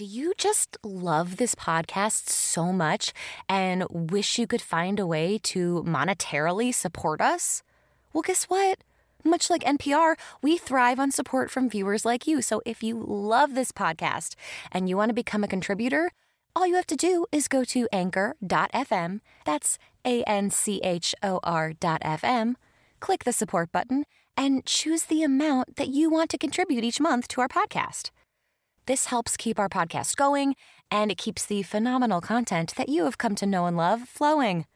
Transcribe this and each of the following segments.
Do you just love this podcast so much and wish you could find a way to monetarily support us? Well, guess what? Much like NPR, we thrive on support from viewers like you. So if you love this podcast and you want to become a contributor, all you have to do is go to anchor.fm. That's A N C H O R.fm. Click the support button and choose the amount that you want to contribute each month to our podcast. This helps keep our podcast going and it keeps the phenomenal content that you have come to know and love flowing.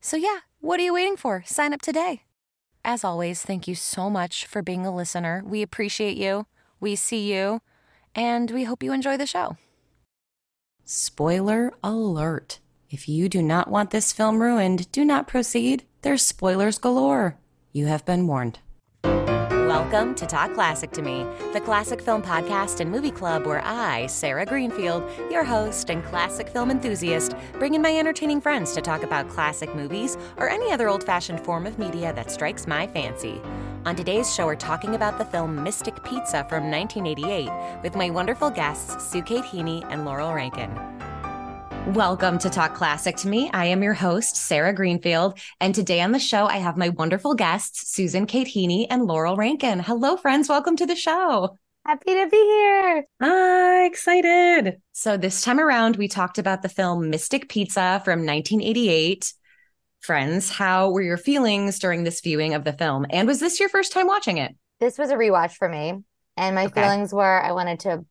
So, yeah, what are you waiting for? Sign up today. As always, thank you so much for being a listener. We appreciate you, we see you, and we hope you enjoy the show. Spoiler alert. If you do not want this film ruined, do not proceed. There's spoilers galore. You have been warned. Welcome to Talk Classic to Me, the classic film podcast and movie club where I, Sara Greenfield, your host and classic film enthusiast, bring in my entertaining friends to talk about classic movies or any other old fashioned form of media that strikes my fancy. On today's show, we're talking about the film Mystic Pizza from 1988 with my wonderful guests, Sue Kate Heaney and Laurel Rankin. Welcome to Talk Classic to Me. I am your host, Sara Greenfield. And today on the show, I have my wonderful guests, Susan Kate Heaney and Laurel Rankin. Hello, friends. Welcome to the show. Happy to be here. Hi, excited. So, this time around, we talked about the film Mystic Pizza from 1988. Friends, how were your feelings during this viewing of the film? And was this your first time watching it? This was a rewatch for me. And my okay. feelings were I wanted to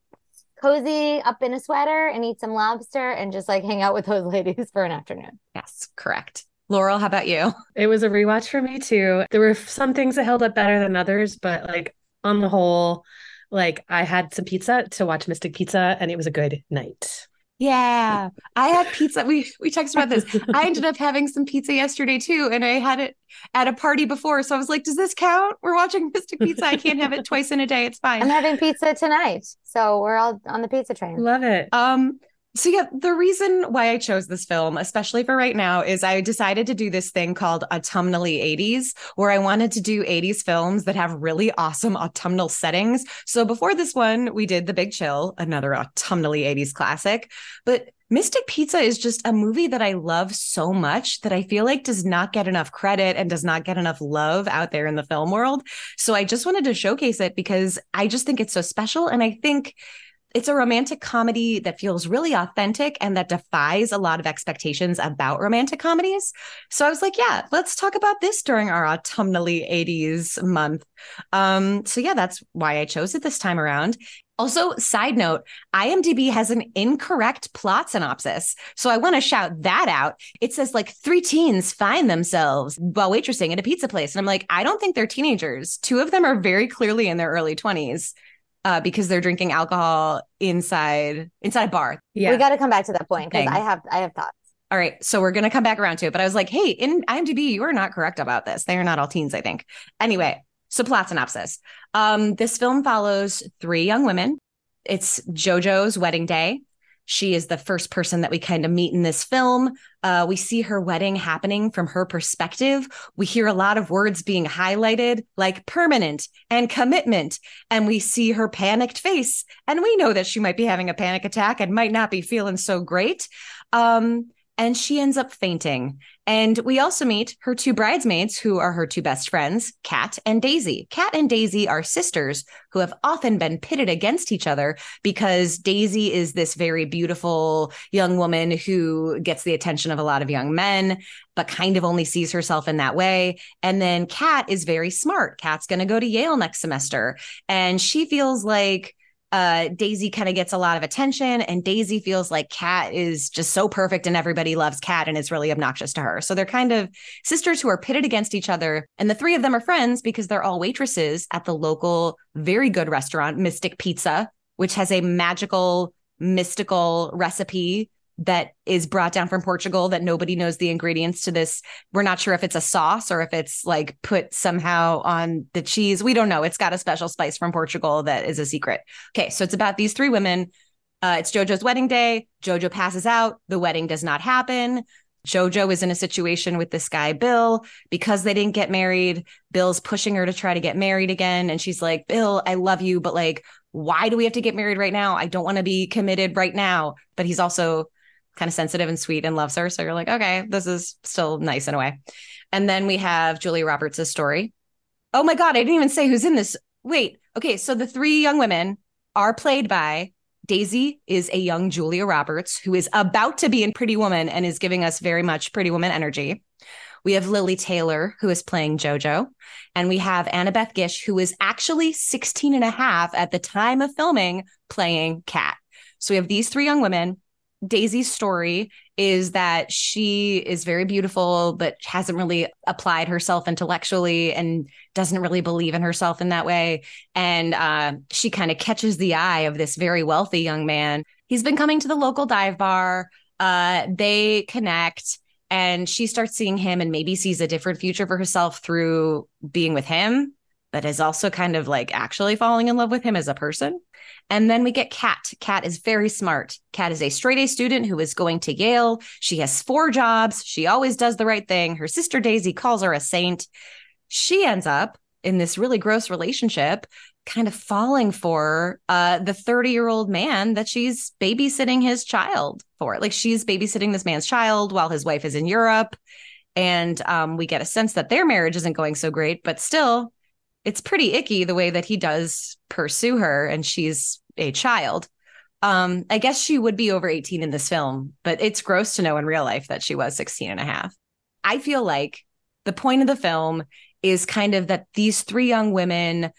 cozy up in a sweater and eat some lobster and just like hang out with those ladies for an afternoon. Yes, correct. Laurel, how about you? It was a rewatch for me too. There were some things that held up better than others, but like on the whole, like I had some pizza to watch Mystic Pizza and it was a good night. Yeah, I had pizza. We we texted about this. I ended up having some pizza yesterday too, and I had it at a party before. So I was like, "Does this count? We're watching Mystic Pizza. I can't have it twice in a day. It's fine." I'm having pizza tonight, so we're all on the pizza train. Love it. Um, so yeah, the reason why I chose this film, especially for right now, is I decided to do this thing called autumnally 80s, where I wanted to do 80s films that have really awesome autumnal settings. So before this one, we did The Big Chill, another autumnally 80s classic. But Mystic Pizza is just a movie that I love so much that I feel like does not get enough credit and does not get enough love out there in the film world. So I just wanted to showcase it because I just think it's so special. And I think it's a romantic comedy that feels really authentic and that defies a lot of expectations about romantic comedies. So I was like, yeah, let's talk about this during our autumnally 80s month. Um, so yeah, that's why I chose it this time around. Also, side note, IMDb has an incorrect plot synopsis. So I want to shout that out. It says like three teens find themselves while waitressing at a pizza place. And I'm like, I don't think they're teenagers. Two of them are very clearly in their early 20s uh, because they're drinking alcohol inside inside a bar. Yeah, we got to come back to that point because I have I have thoughts. All right, so we're gonna come back around to it. But I was like, hey, in IMDb, you are not correct about this. They are not all teens, I think. Anyway, so plot synopsis. Um, this film follows three young women. It's JoJo's wedding day. She is the first person that we kind of meet in this film. Uh, we see her wedding happening from her perspective. We hear a lot of words being highlighted, like permanent and commitment. And we see her panicked face. And we know that she might be having a panic attack and might not be feeling so great. Um, and she ends up fainting. And we also meet her two bridesmaids, who are her two best friends, Kat and Daisy. Kat and Daisy are sisters who have often been pitted against each other because Daisy is this very beautiful young woman who gets the attention of a lot of young men, but kind of only sees herself in that way. And then Kat is very smart. Kat's going to go to Yale next semester. And she feels like, uh, Daisy kind of gets a lot of attention, and Daisy feels like Kat is just so perfect and everybody loves Kat and is really obnoxious to her. So they're kind of sisters who are pitted against each other. And the three of them are friends because they're all waitresses at the local, very good restaurant, Mystic Pizza, which has a magical, mystical recipe that is brought down from Portugal that nobody knows the ingredients to this. We're not sure if it's a sauce or if it's like put somehow on the cheese. We don't know. It's got a special spice from Portugal that is a secret. Okay, so it's about these three women. Uh, it's JoJo's wedding day. JoJo passes out. The wedding does not happen. JoJo is in a situation with this guy, Bill, because they didn't get married. Bill's pushing her to try to get married again. And she's like, Bill, I love you, but like, why do we have to get married right now? I don't want to be committed right now. But he's also kind of sensitive and sweet and loves her. So you're like, okay, this is still nice in a way. And then we have Julia Roberts' story. Oh my God, I didn't even say who's in this. Wait, okay. So the three young women are played by Daisy is a young Julia Roberts who is about to be in Pretty Woman and is giving us very much Pretty Woman energy. We have Lili Taylor, who is playing JoJo. And we have Annabeth Gish, who is actually 16 and a half at the time of filming, playing Kat. So we have these three young women. Daisy's story is that she is very beautiful, but hasn't really applied herself intellectually and doesn't really believe in herself in that way. And uh, she kind of catches the eye of this very wealthy young man. He's been coming to the local dive bar. Uh, they connect and she starts seeing him and maybe sees a different future for herself through being with him but is also kind of like actually falling in love with him as a person and then we get Kat. Kat is very smart. Kat is a straight A student who is going to Yale. She has four jobs. She always does the right thing. Her sister Daisy calls her a saint. She ends up in this really gross relationship, kind of falling for uh, the 30 year old man that she's babysitting his child for. Like she's babysitting this man's child while his wife is in Europe. And um, we get a sense that their marriage isn't going so great, but still, it's pretty icky the way that he does pursue her and she's a child. Um, I guess she would be over 18 in this film, but it's gross to know in real life that she was 16 and a half. I feel like the point of the film is kind of that these three young women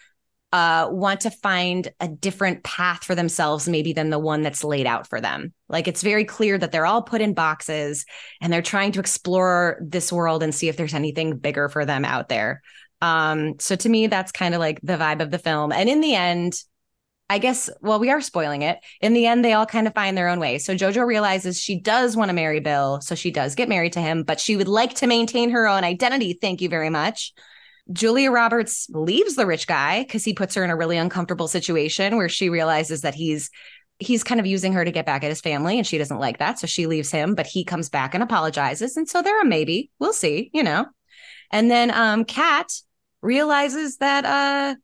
uh, want to find a different path for themselves, maybe than the one that's laid out for them. Like it's very clear that they're all put in boxes and they're trying to explore this world and see if there's anything bigger for them out there. Um, so to me, that's kind of like the vibe of the film. And in the end, I guess, well, we are spoiling it. In the end, they all kind of find their own way. So Jojo realizes she does want to marry Bill. So she does get married to him, but she would like to maintain her own identity. Thank you very much. Julia Roberts leaves the rich guy because he puts her in a really uncomfortable situation where she realizes that he's he's kind of using her to get back at his family and she doesn't like that. So she leaves him, but he comes back and apologizes. And so they're a maybe. We'll see, you know. And then um Kat realizes that uh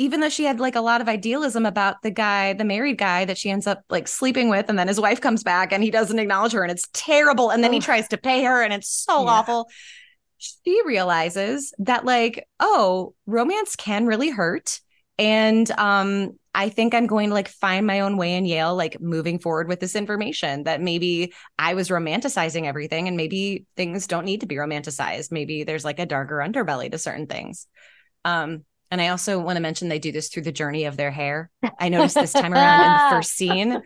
even though she had like a lot of idealism about the guy, the married guy that she ends up like sleeping with, and then his wife comes back and he doesn't acknowledge her and it's terrible. And then oh. he tries to pay her and it's so yeah. awful. She realizes that, like, oh, romance can really hurt. And um, I think I'm going to like find my own way in Yale, like moving forward with this information that maybe I was romanticizing everything and maybe things don't need to be romanticized. Maybe there's like a darker underbelly to certain things. Um, and I also want to mention they do this through the journey of their hair. I noticed this time around in the first scene,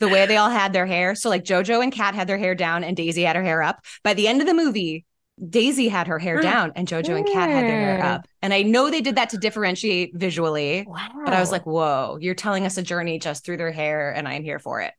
the way they all had their hair. So like Jojo and Kat had their hair down and Daisy had her hair up. By the end of the movie, Daisy had her hair down and Jojo and Kat had their hair up. And I know they did that to differentiate visually. Wow. But I was like, whoa, you're telling us a journey just through their hair, and I'm here for it.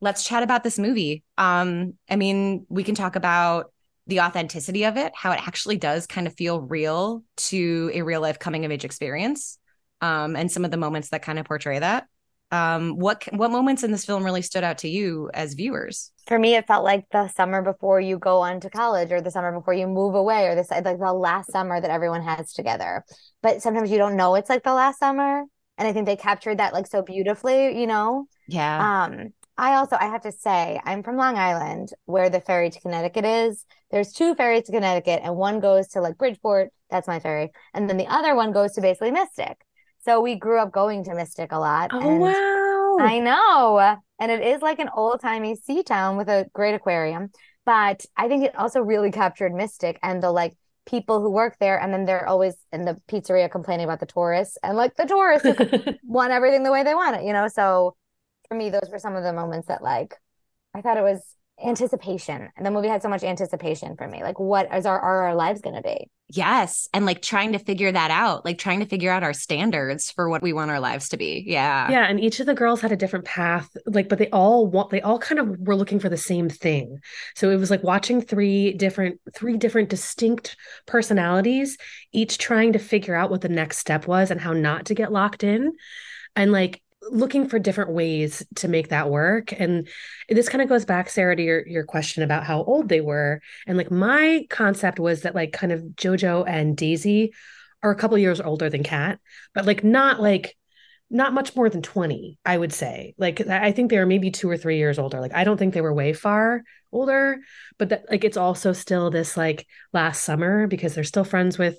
Let's chat about this movie. Um, I mean, we can talk about the authenticity of it, how it actually does kind of feel real to a real life coming of age experience, um, and some of the moments that kind of portray that. Um, what what moments in this film really stood out to you as viewers? For me, it felt like the summer before you go on to college, or the summer before you move away, or the like the last summer that everyone has together. But sometimes you don't know it's like the last summer, and I think they captured that like so beautifully. You know? Yeah. Um, I also I have to say I'm from Long Island where the ferry to Connecticut is. There's two ferries to Connecticut and one goes to like Bridgeport, that's my ferry, and then the other one goes to basically Mystic. So we grew up going to Mystic a lot. Oh wow. I know. And it is like an old-timey sea town with a great aquarium, but I think it also really captured Mystic and the like people who work there and then they're always in the pizzeria complaining about the tourists and like the tourists want everything the way they want it, you know? So for me, those were some of the moments that like I thought it was anticipation. And the movie had so much anticipation for me. Like, what is our are our lives gonna be? Yes. And like trying to figure that out, like trying to figure out our standards for what we want our lives to be. Yeah. Yeah. And each of the girls had a different path, like, but they all want they all kind of were looking for the same thing. So it was like watching three different, three different distinct personalities, each trying to figure out what the next step was and how not to get locked in. And like looking for different ways to make that work and this kind of goes back sarah to your, your question about how old they were and like my concept was that like kind of jojo and daisy are a couple years older than kat but like not like not much more than 20, I would say. Like I think they were maybe 2 or 3 years older. Like I don't think they were way far older, but that like it's also still this like last summer because they're still friends with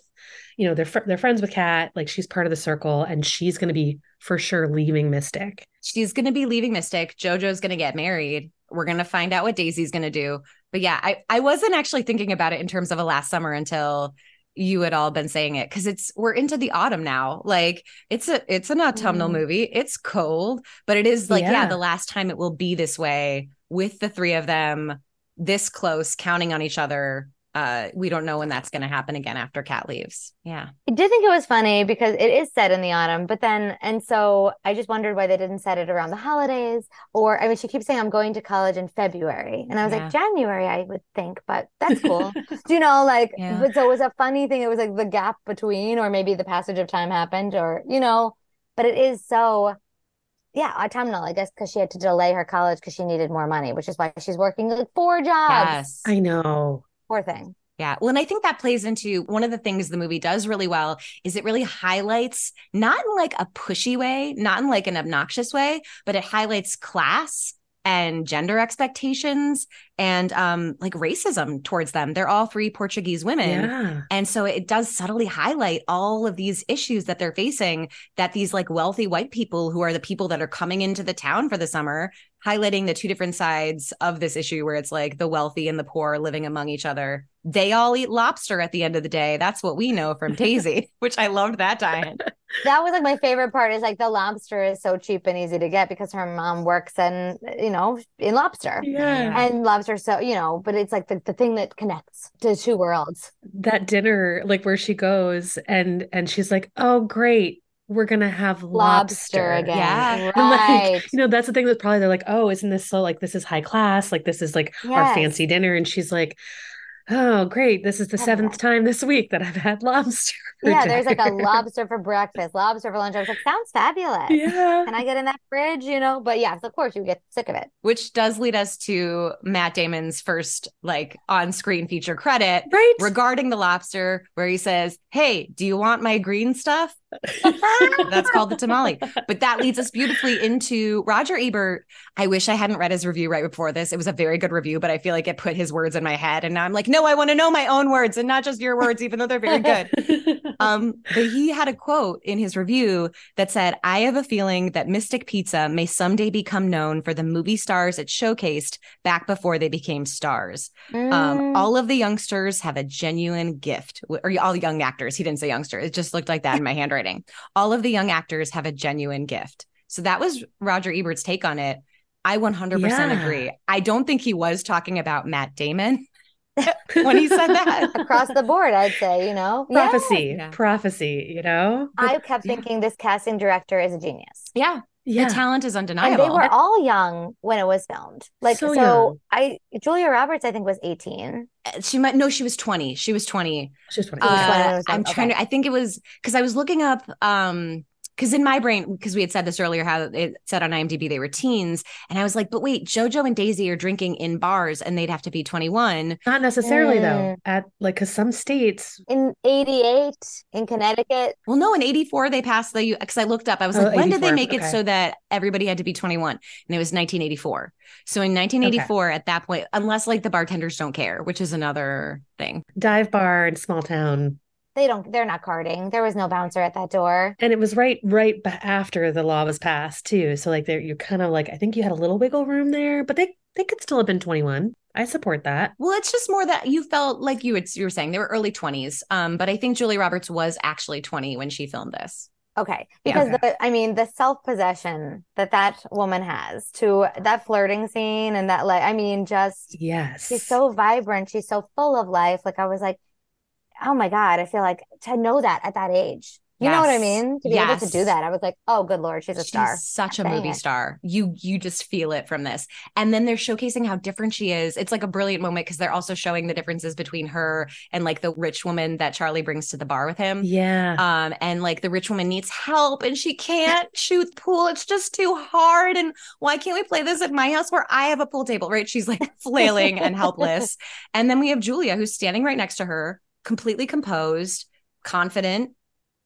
you know, they're fr- they're friends with Kat, like she's part of the circle and she's going to be for sure leaving Mystic. She's going to be leaving Mystic. JoJo's going to get married. We're going to find out what Daisy's going to do. But yeah, I I wasn't actually thinking about it in terms of a last summer until you had all been saying it because it's we're into the autumn now like it's a it's an autumnal mm. movie it's cold but it is like yeah. yeah the last time it will be this way with the three of them this close counting on each other uh, we don't know when that's going to happen again after Kat leaves. Yeah. I did think it was funny because it is set in the autumn, but then, and so I just wondered why they didn't set it around the holidays. Or, I mean, she keeps saying, I'm going to college in February. And I was yeah. like, January, I would think, but that's cool. Do you know, like, yeah. but so it was a funny thing. It was like the gap between, or maybe the passage of time happened, or, you know, but it is so yeah, autumnal, I guess, because she had to delay her college because she needed more money, which is why she's working like four jobs. Yes. I know. Poor thing. Yeah. Well, and I think that plays into one of the things the movie does really well is it really highlights not in like a pushy way, not in like an obnoxious way, but it highlights class and gender expectations and um like racism towards them. They're all three Portuguese women. Yeah. And so it does subtly highlight all of these issues that they're facing that these like wealthy white people who are the people that are coming into the town for the summer highlighting the two different sides of this issue where it's like the wealthy and the poor living among each other. They all eat lobster at the end of the day. That's what we know from Daisy, which I loved that tie That was like my favorite part is like the lobster is so cheap and easy to get because her mom works in, you know, in lobster. Yeah. And lobster, so, you know, but it's like the, the thing that connects to two worlds. That dinner, like where she goes and and she's like, oh great, we're gonna have lobster, lobster again. Yeah. Right. Like, you know, that's the thing that probably they're like, oh, isn't this so like this is high class? Like this is like yes. our fancy dinner. And she's like, Oh, great. This is the seventh time this week that I've had lobster. Yeah, there's like a lobster for breakfast, lobster for lunch. I was like, sounds fabulous. Yeah. Can I get in that fridge? You know, but yes, of course you get sick of it. Which does lead us to Matt Damon's first like on-screen feature credit right. regarding the lobster, where he says, Hey, do you want my green stuff? That's called the tomalley. But that leads us beautifully into Roger Ebert. I wish I hadn't read his review right before this. It was a very good review, but I feel like it put his words in my head. And now I'm like, no, I want to know my own words and not just your words, even though they're very good. um, but he had a quote in his review that said, I have a feeling that Mystic Pizza may someday become known for the movie stars it showcased back before they became stars. Um, mm. Um, all of the youngsters have a genuine gift, or all young actors. He didn't say youngster. It just looked like that in my handwriting writing. All of the young actors have a genuine gift. So that was Roger Ebert's take on it. I 100% yeah. agree. I don't think he was talking about Matt Damon when he said that. Across the board, I'd say, you know, prophecy, yeah. prophecy, you know. I kept thinking this casting director is a genius. Yeah. Yeah. The talent is undeniable. And they were all young when it was filmed. Like so, so I Julia Roberts, I think, was 18. Uh, she might no, she was 20. She was 20. She was 20. Uh, I'm okay. trying to I think it was because I was looking up um because in my brain, because we had said this earlier, how it said on IMDb they were teens, and I was like, but wait, JoJo and Daisy are drinking in bars, and they'd have to be 21. Not necessarily mm. though. At like, because some states in 88 in Connecticut. Well, no, in 84 they passed the you because I looked up. I was oh, like, when did they make okay. it so that everybody had to be 21? And it was 1984. So in 1984, okay. at that point, unless like the bartenders don't care, which is another thing. Dive bar in small town they don't they're not carding. There was no bouncer at that door. And it was right right after the law was passed too. So like there you're kind of like i think you had a little wiggle room there but they they could still have been 21 i support that. Well it's just more that you felt like you, had, you were saying they were early 20s um but i think julie roberts was actually 20 when she filmed this. Okay. Because yeah, okay. the i mean the self-possession that that woman has to that flirting scene and that like i mean just yes. she's so vibrant. She's so full of life. Like i was like oh my God, I feel like to know that at that age. You yes. know what I mean? To be yes. able to do that. I was like, oh, good Lord, she's a she's star. Such a movie it. star. You you just feel it from this. And then they're showcasing how different she is. It's like a brilliant moment because they're also showing the differences between her and like the rich woman that Charlie brings to the bar with him. Yeah. Um, and like the rich woman needs help and she can't shoot pool. It's just too hard. And why can't we play this at my house where I have a pool table? Right. She's like flailing and helpless. And then we have Julia who's standing right next to her completely composed, confident,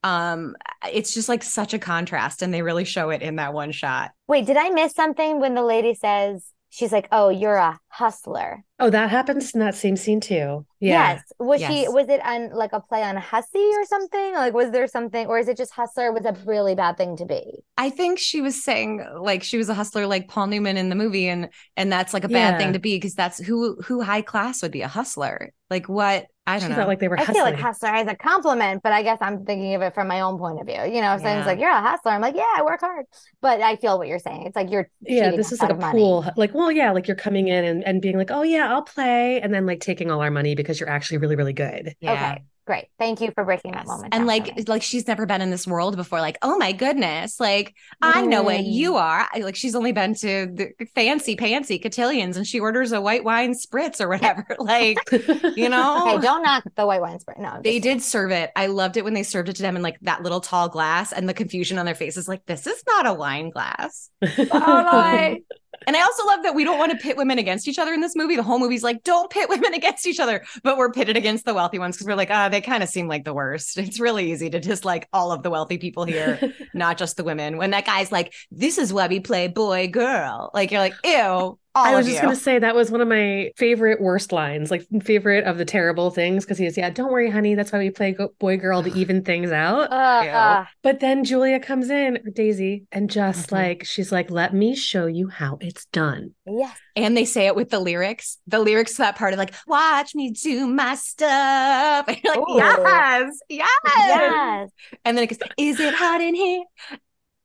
Um, it's just like such a contrast, and they really show it in that one shot. Wait, did I miss something when the lady says she's like, "Oh, you're a hustler"? Oh, that happens in that same scene too. Yeah. Yes. Was she? Was it on like a play on hussy or something? Like, was there something, or is it just hustler was a really bad thing to be? I think she was saying like she was a hustler like Paul Newman in the movie and and that's like a bad Yeah. thing to be because that's who who high class would be a hustler. Like what? I She don't felt know. like they were I hustling. feel like hustler as a compliment, but I guess I'm thinking of it from my own point of view. You know, if someone's like, "You're a hustler," I'm like, "Yeah, I work hard," but I feel what you're saying. It's like you're yeah, this is like a out of money. pool. Like, well, yeah, like you're coming in and, and being like, oh yeah, I'll play, and then like taking all our money because you're actually really, really good. yeah. Okay, great. Thank you for breaking that moment. And like like she's never been in this world before. Like, oh my goodness, like I know what Mm. you are. I- Like she's only been to the fancy pantsy cotillions and she orders a white wine spritz or whatever. like, you know. hey, don't knock the white wine spritz No, They did serve it. I loved it when they served it to them in like that little tall glass and the confusion on their faces like this is not a wine glass. Totally. And I also love that we don't want to pit women against each other in this movie. The whole movie's like don't pit women against each other, but we're pitted against the wealthy ones because we're like, ah, they kind of seem like the worst. It's really easy to dislike all of the wealthy people here, not just the women. When that guy's like, this is why we play boy girl. Like you're like, ew, all I was just you. gonna say that was one of my favorite worst lines, like favorite of the terrible things, because he was, yeah, don't worry, honey, that's why we play go- boy girl to even things out. Uh, Ew. uh, But then Julia comes in, or Daisy, and just Mhm. like she's like, let me show you how it's done. yes. And they say it with the lyrics. The lyrics to that part of like, watch me do my stuff. And you're like, Ooh. yes, yes. Yes. And then it goes, is it hot in here?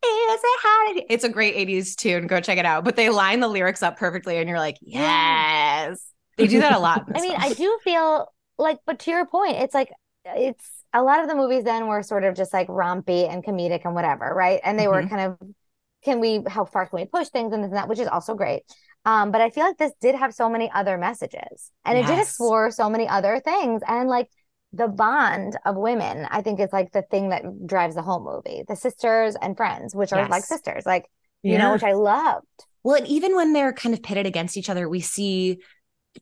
Is it hot? It's a great 80s tune. Go check it out. But they line the lyrics up perfectly, and you're like, yes. They do that a lot. I mean, film. I do feel like, but to your point, it's like it's a lot of the movies then were sort of just like rompy and comedic and whatever, right? And they were Mhm. kind of, can we, how far can we push things and this and that, which is also great. Um, but I feel like this did have so many other messages and it did explore so many other things. And like the bond of women, I think is like the thing that drives the whole movie. The sisters and friends, which are like sisters, like, you know, which I loved. Well, and even when they're kind of pitted against each other, we see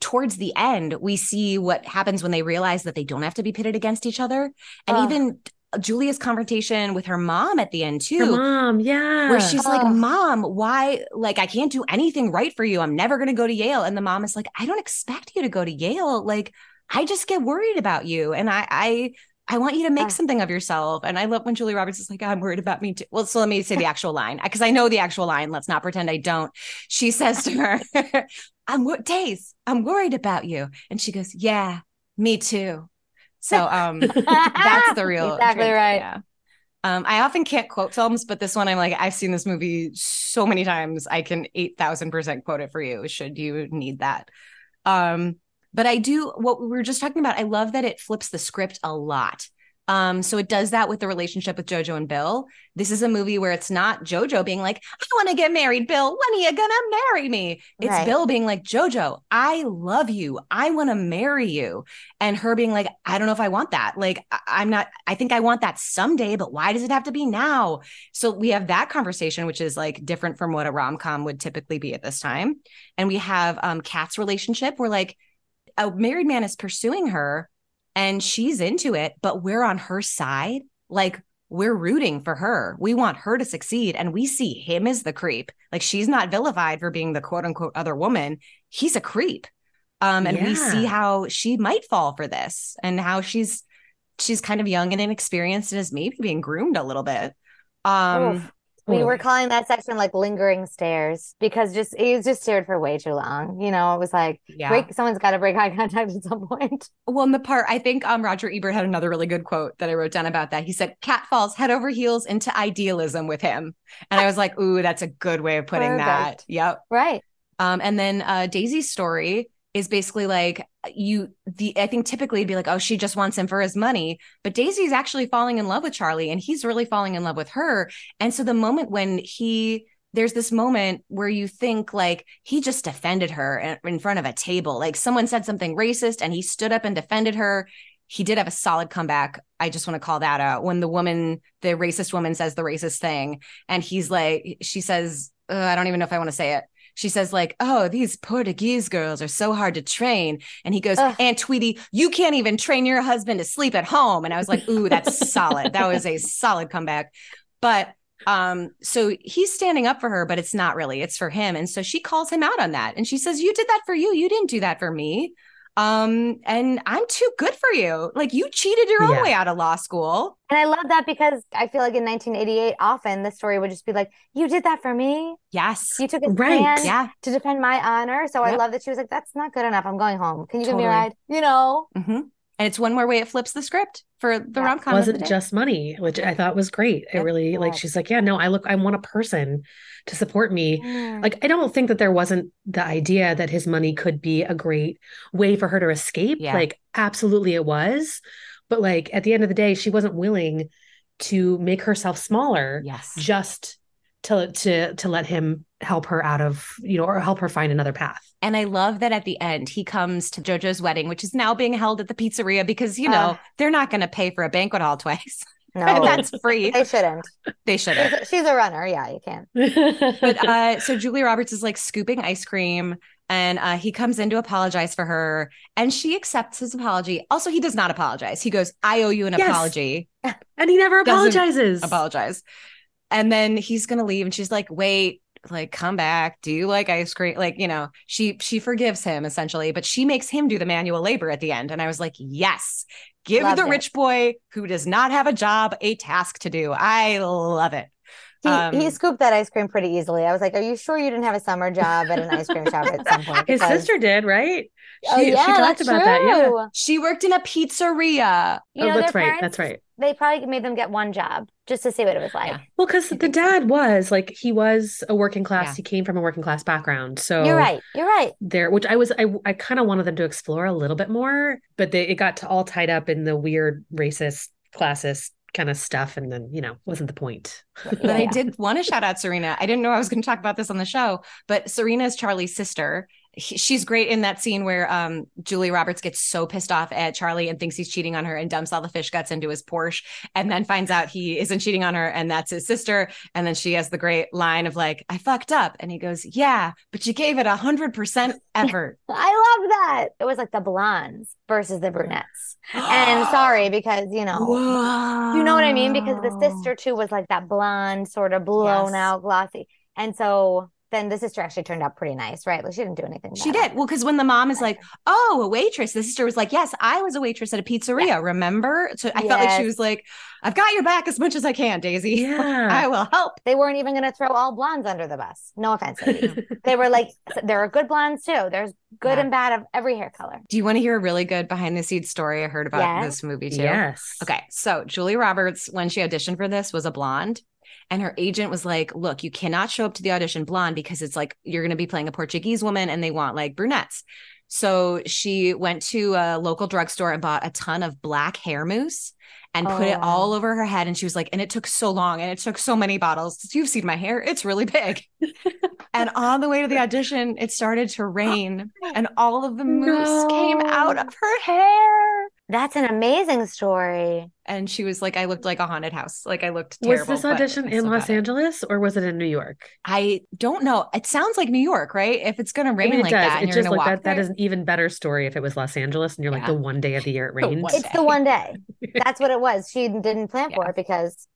towards the end, we see what happens when they realize that they don't have to be pitted against each other. And Ugh. even Julia's confrontation with her mom at the end, Her too. mom, yeah. where she's like, Mom, why? Like, I can't do anything right for you. I'm never going to go to Yale. And the mom is like, I don't expect you to go to Yale. Like, I just get worried about you. And I, I, I want you to make Ah. something of yourself. And I love when Julie Roberts is like, I'm worried about me too. Well, so let me say the actual line because I know the actual line. Let's not pretend I don't. She says to her, I'm wor- Days, I'm worried about you. And she goes, Yeah, me too. So um that's the real Exactly trans- right. Yeah. Um, I often can't quote films, but this one I'm like, I've seen this movie so many times. I can eight thousand percent quote it for you. Should you need that? Um, but I do what we were just talking about. I love that it flips the script a lot. Um, so it does that with the relationship with Jojo and Bill. This is a movie where it's not Jojo being like, I want to get married, Bill. When are you gonna marry me? It's Right. Bill being like, Jojo, I love you. I want to marry you. And her being like, I don't know if I want that. Like, I- I'm not, I think I want that someday, but why does it have to be now? So we have that conversation, which is like different from what a rom com would typically be at this time. And we have um Kat's relationship where like a married man is pursuing her and she's into it, but we're on her side. Like we're rooting for her. We want her to succeed. And we see him as the creep. Like she's not vilified for being the quote unquote other woman. He's a creep. Um, and we see how she might fall for this and how she's she's kind of young and inexperienced and is maybe being groomed a little bit. Um. We were calling that section like lingering stares because just he was just stared for way too long. You know, it was like yeah. break someone's got to break eye contact at some point. Well, in the part, I think um, Roger Ebert had another really good quote that I wrote down about that. He said, Kat falls head over heels into idealism with him. And I was like, ooh, that's a good way of putting that. Yep. Right. Um, and then uh, Daisy's story is basically like you the I think typically it'd be like, oh, she just wants him for his money. But Daisy's actually falling in love with Charlie and he's really falling in love with her. And so the moment when he there's this moment where you think like he just defended her in- front of a table. Like someone said something racist and he stood up and defended her. He did have a solid comeback. I just want to call that out. When the woman, the racist woman says the racist thing, and he's like, she says, I don't even know if I want to say it. She says like, "Oh, these Portuguese girls are so hard to train," and he goes, Ugh. "Aunt Tweety, you can't even train your husband to sleep at home." And I was like, "Ooh, that's solid. That was a solid comeback." But um, so he's standing up for her, but it's not really. It's for him, and so she calls him out on that, and she says, "You did that for you. You didn't do that for me." Um, and I'm too good for you. Like you cheated your own Yeah. way out of law school. And I love that because I feel like in 1988, often the story would just be like, "You did that for me. Yes. You took a Right. stand Yeah. to defend my honor." So I love that she was like, "That's not good enough. I'm going home. Can you give me a ride?" You know. hmm And it's one more way it flips the script for the Yeah. rom com. It wasn't just money, which I thought was great. It That's really like she's like, yeah, no, I look, I want a person to support me. Mm. Like, I don't think that there wasn't the idea that his money could be a great way for her to escape. Yeah. Like, absolutely it was. But like at the end of the day, she wasn't willing to make herself smaller yes. just to to to let him help her out of, you know, or help her find another path. And I love that at the end he comes to JoJo's wedding, which is now being held at the pizzeria because you know Ugh. they're not going to pay for a banquet hall twice. no, That's free. they shouldn't. They should have. She's a, she's a runner. Yeah, you can't. But uh, so Julia Roberts is like scooping ice cream, and uh, he comes in to apologize for her, and she accepts his apology. Also, he does not apologize. He goes, "I owe you an Yes. apology." and he never apologizes. Apologize, and then he's gonna leave, and she's like, "Wait." like come back do you like ice cream like you know she she forgives him essentially but she makes him do the manual labor at the end and i was like yes give Loved the it. rich boy who does not have a job a task to do i love it He, Um, he scooped that ice cream pretty easily. I was like, "Are you sure you didn't have a summer job at an ice cream shop at some point?" His Because- sister did, right? Oh, she, Oh yeah, she talked that's about that. Yeah. true. she worked in a pizzeria You oh, know, that's right. parents, That's right. They probably made them get one job just to see what it was like. Yeah. Well, because the think so. dad was like he was a working class. Yeah. He came from a working class background. So You're right. You're right. there, which I was, I, I kind of wanted them to explore a little bit more, but they it got to all tied up in the weird racist, classist kind of stuff, and then you know wasn't the point. But Yeah, I yeah. did want to shout out Serena. I didn't know I was going to talk about this on the show, but Serena is Charlie's sister. He- she's great in that scene where um, Julie Roberts gets so pissed off at Charlie and thinks he's cheating on her and dumps all the fish guts into his Porsche and then finds out he isn't cheating on her and that's his sister. And then she has the great line of like, I fucked up. And he goes, Yeah, but you gave it a hundred percent effort. I love that. It was like the blondes versus the brunettes. And sorry because you know, Whoa. you know what I mean? Because the sister too was like that blonde, sort of blown Yes. out, glossy. And so then the sister actually turned out pretty nice, right? Like she didn't do anything. She bad. did. Well, because when the mom is like, oh, a waitress, the sister was like, yes, I was a waitress at a pizzeria, remember? So I felt like she was like, I've got your back as much as I can, Daisy. Yeah. I will help. They weren't even going to throw all blondes under the bus. No offense. they were like, there are good blondes too. There's good Yeah. and bad of every hair color. Do you want to hear a really good behind the scenes story I heard about Yes. this movie too? yes. Okay. So Julie Roberts, when she auditioned for this, was a blonde. And her agent was like, look, you cannot show up to the audition blonde because it's like you're going to be playing a Portuguese woman and they want like brunettes. So she went to a local drugstore and bought a ton of black hair mousse and Oh, put it oh. all over her head. And she was like, and it took so long and it took so many bottles. You've seen my hair, it's really big. and on the way to the audition, it started to rain and all of the mousse came out of her hair. That's an amazing story. And she was like, I looked like a haunted house. Like I looked terrible. Was this audition in Los got it. Angeles or was it in New York? I don't know. It sounds like New York, right? If it's gonna I rain mean, it like does. that, and It you're just like walk that. That there- is an even better story if it was Los Angeles and you're like the one day of the year it rains. one It's the one day. That's what it was. She didn't plan for it because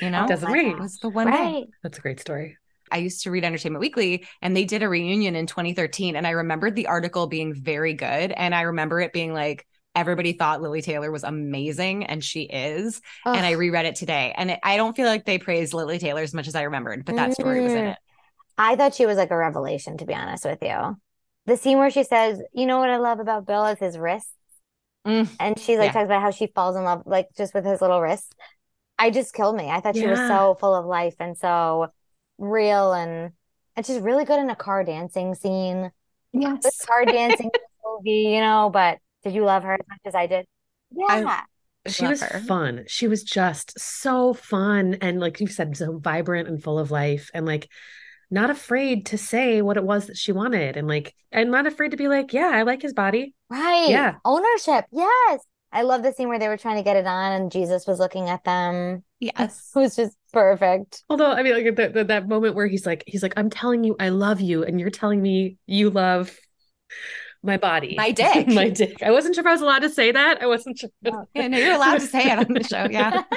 you know, It doesn't rain. it was the one day. That's a great story. I used to read Entertainment Weekly and they did a reunion in 2013. And I remembered the article being very good. And I remember it being like, everybody thought Lili Taylor was amazing, and she is. And I reread it today. And it, I don't feel like they praised Lili Taylor as much as I remembered, but that story was in Mm. it. I thought she was like a revelation, to be honest with you. The scene where she says, "You know what I love about Bill is his wrists," Mm. and she like Yeah. talks about how she falls in love, like just with his little wrists. I just killed me. I thought she was so full of life and so real, and and she's really good in a car dancing scene. Yes. car dancing movie, you know. But did you love her as much as I did? Yeah. She Love was her. fun. She was just so fun and like you said, so vibrant and full of life and like not afraid to say what it was that she wanted and like and not afraid to be like, yeah, I like his body. Right. Yeah. Ownership. Yes. I love the scene where they were trying to get it on and Jesus was looking at them. Yes. It was just perfect. Although I mean, like that that moment where he's like, he's like, I'm telling you, I love you, and you're telling me you love my body, My dick. my dick. I wasn't sure if I was allowed to say that. I wasn't sure. Yeah, no, you're allowed to say it on the show. Yeah.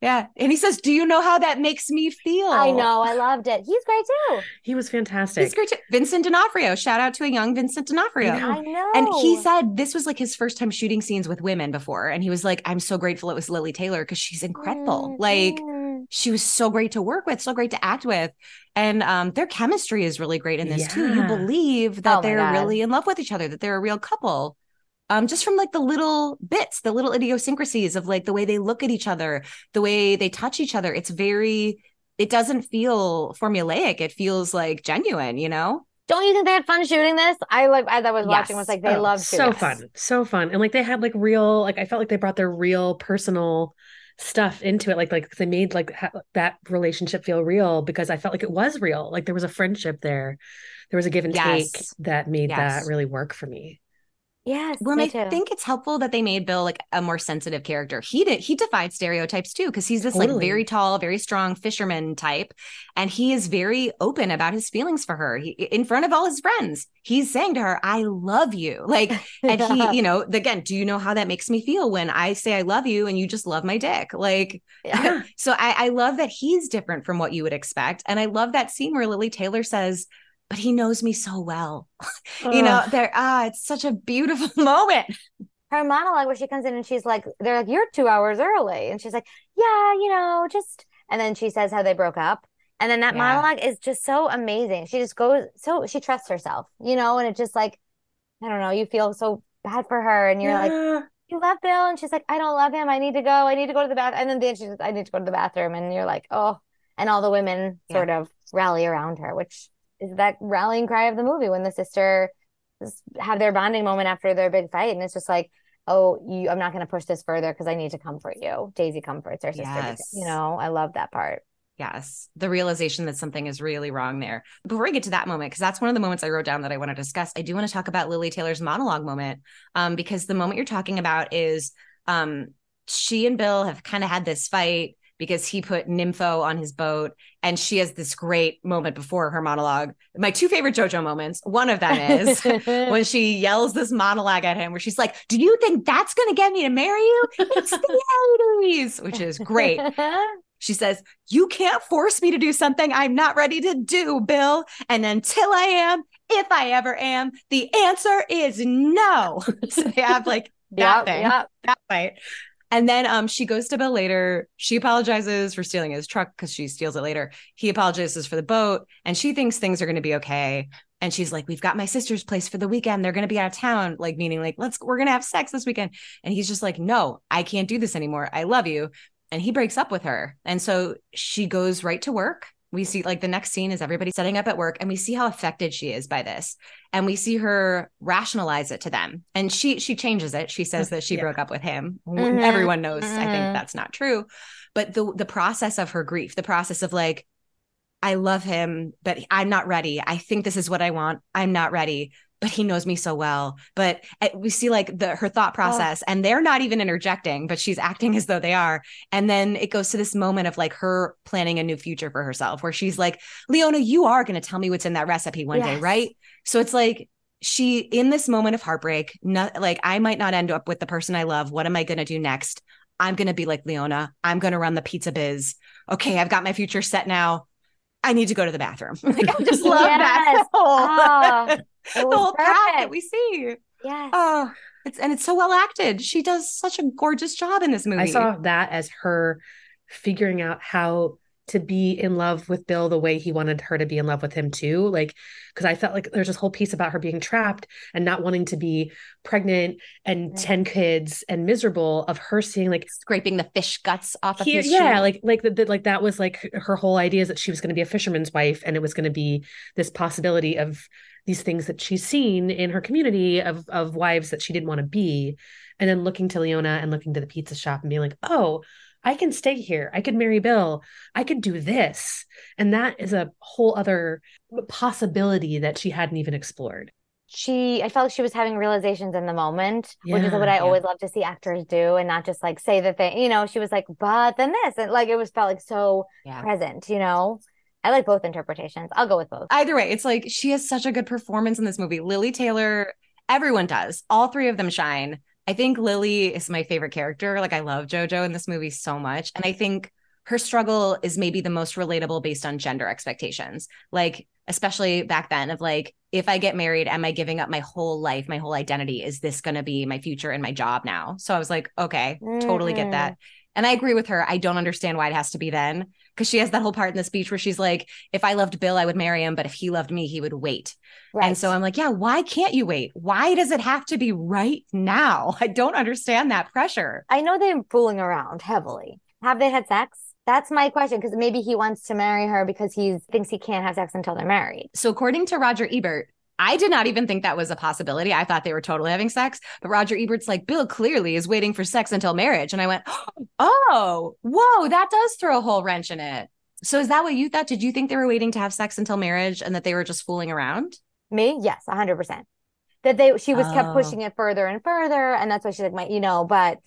Yeah. And he says, Do you know how that makes me feel? I know. I loved it. He's great too. He was fantastic. He's great too. Vincent D'Onofrio. Shout out to a young Vincent D'Onofrio. I know. I know. And he said this was like his first time shooting scenes with women before. And he was like, I'm so grateful it was Lili Taylor because she's incredible. Mm, Like, she was so great to work with, so great to act with. And um, their chemistry is really great in this too. You believe that Oh they're God. really in love with each other, that they're a real couple. Um, just from like the little bits, the little idiosyncrasies of like the way they look at each other, the way they touch each other. It's very, it doesn't feel formulaic. It feels like genuine, you know? Don't you think they had fun shooting this? I like as I was watching was like they Oh, loved so this. fun, so fun, and like they had like real, like I felt like they brought their real personal stuff into it, like like they made like ha- that relationship feel real because I felt like it was real, like there was a friendship there, there was a give and take that made Yes. that really work for me. Yes, Well, I too. think it's helpful that they made Bill like a more sensitive character. He did he defied stereotypes too, because he's this like very tall, very strong fisherman type, and he is very open about his feelings for her. He, in front of all his friends, he's saying to her, "I love you." Like, and he, you know, again, do you know how that makes me feel when I say I love you and you just love my dick? Like, Yeah. so I, I love that he's different from what you would expect, and I love that scene where Lili Taylor says. But he knows me so well. You know, there ah, it's such a beautiful moment. her monologue where she comes in and she's like, they're like, you're two hours early. And she's like, yeah, you know, just, and then she says how they broke up. And then that Yeah. monologue is just so amazing. She just goes, so she trusts herself, you know, and it's just like, I don't know, you feel so bad for her. And you're like, you love Bill. And she's like, I don't love him. I need to go. I need to go to the bathroom. And then, then she's, I need to go to the bathroom. And you're like, oh, and all the women Yeah. sort of rally around her, which is that rallying cry of the movie when the sister have their bonding moment after their big fight. And it's just like, oh, you, I'm not going to push this further because I need to comfort you. Daisy comforts her sister. because- You know, I love that part. Yes, the realization that something is really wrong there. Before we get to that moment, because that's one of the moments I wrote down that I want to discuss, I do want to talk about Lili Taylor's monologue moment, um, because the moment you're talking about is um, she and Bill have kind of had this fight because he put Nympho on his boat, and she has this great moment before her monologue. My two favorite JoJo moments. One of them is when she yells this monologue at him, where she's like, "Do you think that's going to get me to marry you? It's the '80s," which is great. She says, You can't force me to do something I'm not ready to do, Bill. And until I am, if I ever am, the answer is no. so they have like that Yep, thing, yep. that fight. And then um, she goes to Bill later. She apologizes for stealing his truck because she steals it later. He apologizes for the boat and she thinks things are going to be okay. And she's like, We've got my sister's place for the weekend. They're going to be out of town, like, meaning, like, let's, we're going to have sex this weekend. And he's just like, No, I can't do this anymore. I love you and he breaks up with her. And so she goes right to work. We see like the next scene is everybody setting up at work and we see how affected she is by this. And we see her rationalize it to them. And she she changes it. She says that she Yeah. broke up with him. Mhm. Everyone knows I Mhm. think that's not true. But the the process of her grief, the process of like I love him, but I'm not ready. I think this is what I want. I'm not ready. But he knows me so well. But uh, we see like the her thought process, and they're not even interjecting, but she's acting as though they are. And then it goes to this moment of like her planning a new future for herself, where she's like, Leona, you are going to tell me what's in that recipe one day, right? So it's like she, in this moment of heartbreak, not like I might not end up with the person I love. What am I going to do next? I'm going to be like Leona. I'm going to run the pizza biz. Okay, I've got my future set now. I need to go to the bathroom. like I just love that Yes. whole, Ah, it the was whole path that we see. Yes. Oh, it's and it's so well acted. She does such a gorgeous job in this movie. I saw that as her figuring out how to be in love with Bill the way he wanted her to be in love with him too. Like, because I felt like there's this whole piece about her being trapped and not wanting to be pregnant and Yeah. 10 kids and miserable of her seeing like scraping the fish guts off of here, his yeah, shoe. like like that, that- like that was like her whole idea is that she was going to be a fisherman's wife and it was going to be this possibility of these things that she's seen in her community of of wives that she didn't want to be and then looking to Leona and looking to the pizza shop and being like oh I can stay here I could marry Bill I could do this and that is a whole other possibility that she hadn't even explored she I felt like she was having realizations in the moment, which is what I yeah. always love to see actors do and not just like say the thing, you know, she was like, but then this. And like it was felt like so Yeah. present, you know. I like both interpretations. I'll go with both. Either way, it's like she has such a good performance in this movie. Lili Taylor, everyone does. All three of them shine. I think Lili is my favorite character. Like I love JoJo in this movie so much. And I think her struggle is maybe the most relatable based on gender expectations. Like, especially back then, of like, if I get married, am I giving up my whole life, my whole identity? Is this going to be my future and my job now? So I was like, okay, totally get mm-hmm. that. And I agree with her. I don't understand why it has to be then because she has that whole part in the speech where she's like, if I loved Bill, I would marry him. But if he loved me, he would wait. Right. And so I'm like, yeah, why can't you wait? Why does it have to be right now? I don't understand that pressure. I know they're fooling around heavily. Have they had sex? That's my question because maybe he wants to marry her because he thinks he can't have sex until they're married. So, according to Roger Ebert, I did not even think that was a possibility. I thought they were totally having sex. But Roger Ebert's like, Bill clearly is waiting for sex until marriage. And I went, oh, whoa, that does throw a whole wrench in it. So, is that what you thought? Did you think they were waiting to have sex until marriage and that they were just fooling around? Me? Yes, 100%. That they she was kept Oh. pushing it further and further and that's why she's like my you know, but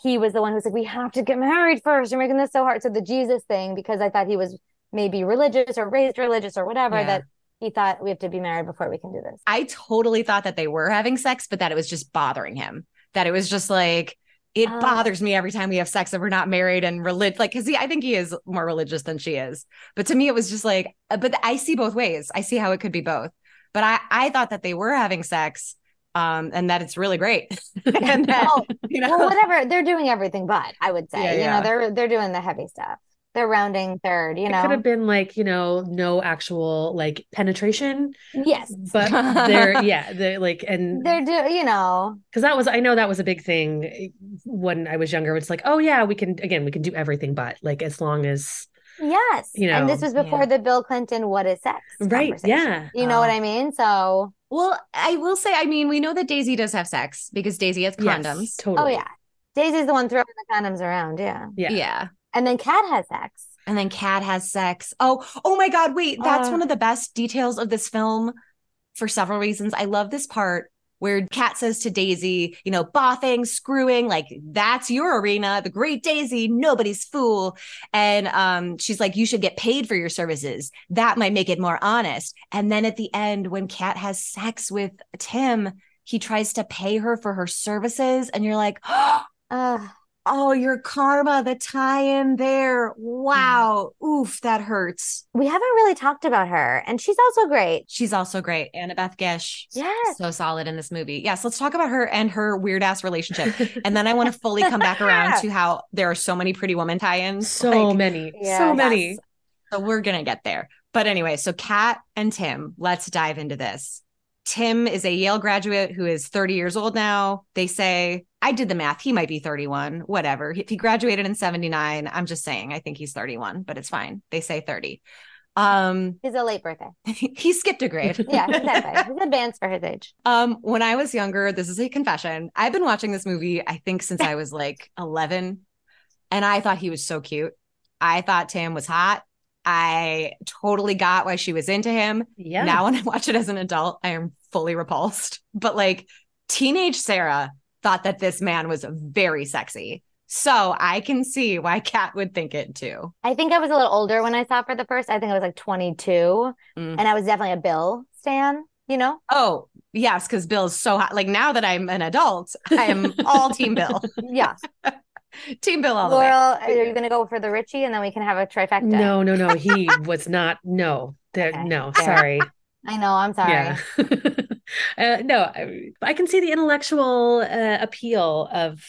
he was the one who's like we have to get married first. You're making this so hard. So the Jesus thing because I thought he was maybe religious or raised religious or whatever Yeah. that he thought we have to be married before we can do this. I totally thought that they were having sex, but that it was just bothering him. That it was just like, it Oh. bothers me every time we have sex and we're not married and religious. Like, cause he, I think he is more religious than she is. But to me, it was just like, uh, but I see both ways. I see how it could be both. But I, I thought that they were having sex, um, and that it's really great. and that, you know, well, whatever. They're doing everything but, I would say. Yeah, you yeah. know, they're they're doing the heavy stuff. They're rounding third, you know. It could have been like, you know, no actual like penetration, yes. but they're yeah, they're like and They're do you know. because that was I know that was a big thing eh, when I was younger. It's like, oh yeah, we can again, we can do everything but like as long as Yes. You know, and this was before yeah. the Bill Clinton what is sex right, yeah. You know what. I mean? So well, I will say, I mean, we know that Daisy does have sex because Daisy has Yes, condoms. totally. oh yeah. Daisy's the one throwing the condoms around, yeah. Yeah. yeah. And then Kat has sex. And then Kat has sex. Oh, oh my God. Wait, that's Uh. one of the best details of this film for several reasons. I love this part where Kat says to Daisy, you know, boffing, screwing, like that's your arena. The great Daisy, nobody's fool. And um, she's like, you should get paid for your services. That might make it more honest. And then at the end, when Kat has sex with Tim, he tries to pay her for her services. And you're like, Ugh. Oh, your karma, the tie in there. Mm-hmm. Wow. Oof, that hurts. we haven't really talked about her. And she's also great. She's also great. Annabeth Gish. Yes. So solid in this movie. Yes, let's talk about her and her weird ass relationship. And then I want to fully come back around to how there are so many pretty woman tie-ins. so Like, many, Yeah. so many. yes. So we're gonna get there. But anyway, so Kat and Tim, let's dive into this. Tim is a Yale graduate who is 30 years old now. They say, I did the math. He might be 31, whatever. If he graduated in 79, I'm just saying, I think he's 31, but it's fine. They say 30. Um, He's a late birthday. he skipped a grade. Yeah, exactly. He's advanced for his age. Um, when I was younger, this is a confession. I've been watching this movie, I think, since I was like 11, and I thought he was so cute. I thought Tim was hot. I totally got why she was into him. Yeah. Now, when I watch it as an adult, I am fully repulsed. But like teenage Sarah thought that this man was very sexy. So I can see why Kat would think it too. I think I was a little older when I saw for the first. I think I was like 22. Mm. And I was definitely a Bill stan, you know? Oh, yes, because Bill's so hot. Like now that I'm an adult, I am all Team Bill. Yeah. Team Bill all the way. Laurel, are you going to go for the Richie and then we can have a trifecta? No, no, no. He was not. No, there, Okay, no. fair. Sorry. I know. I'm sorry. Yeah. Uh, no, I, I can see the intellectual uh, appeal of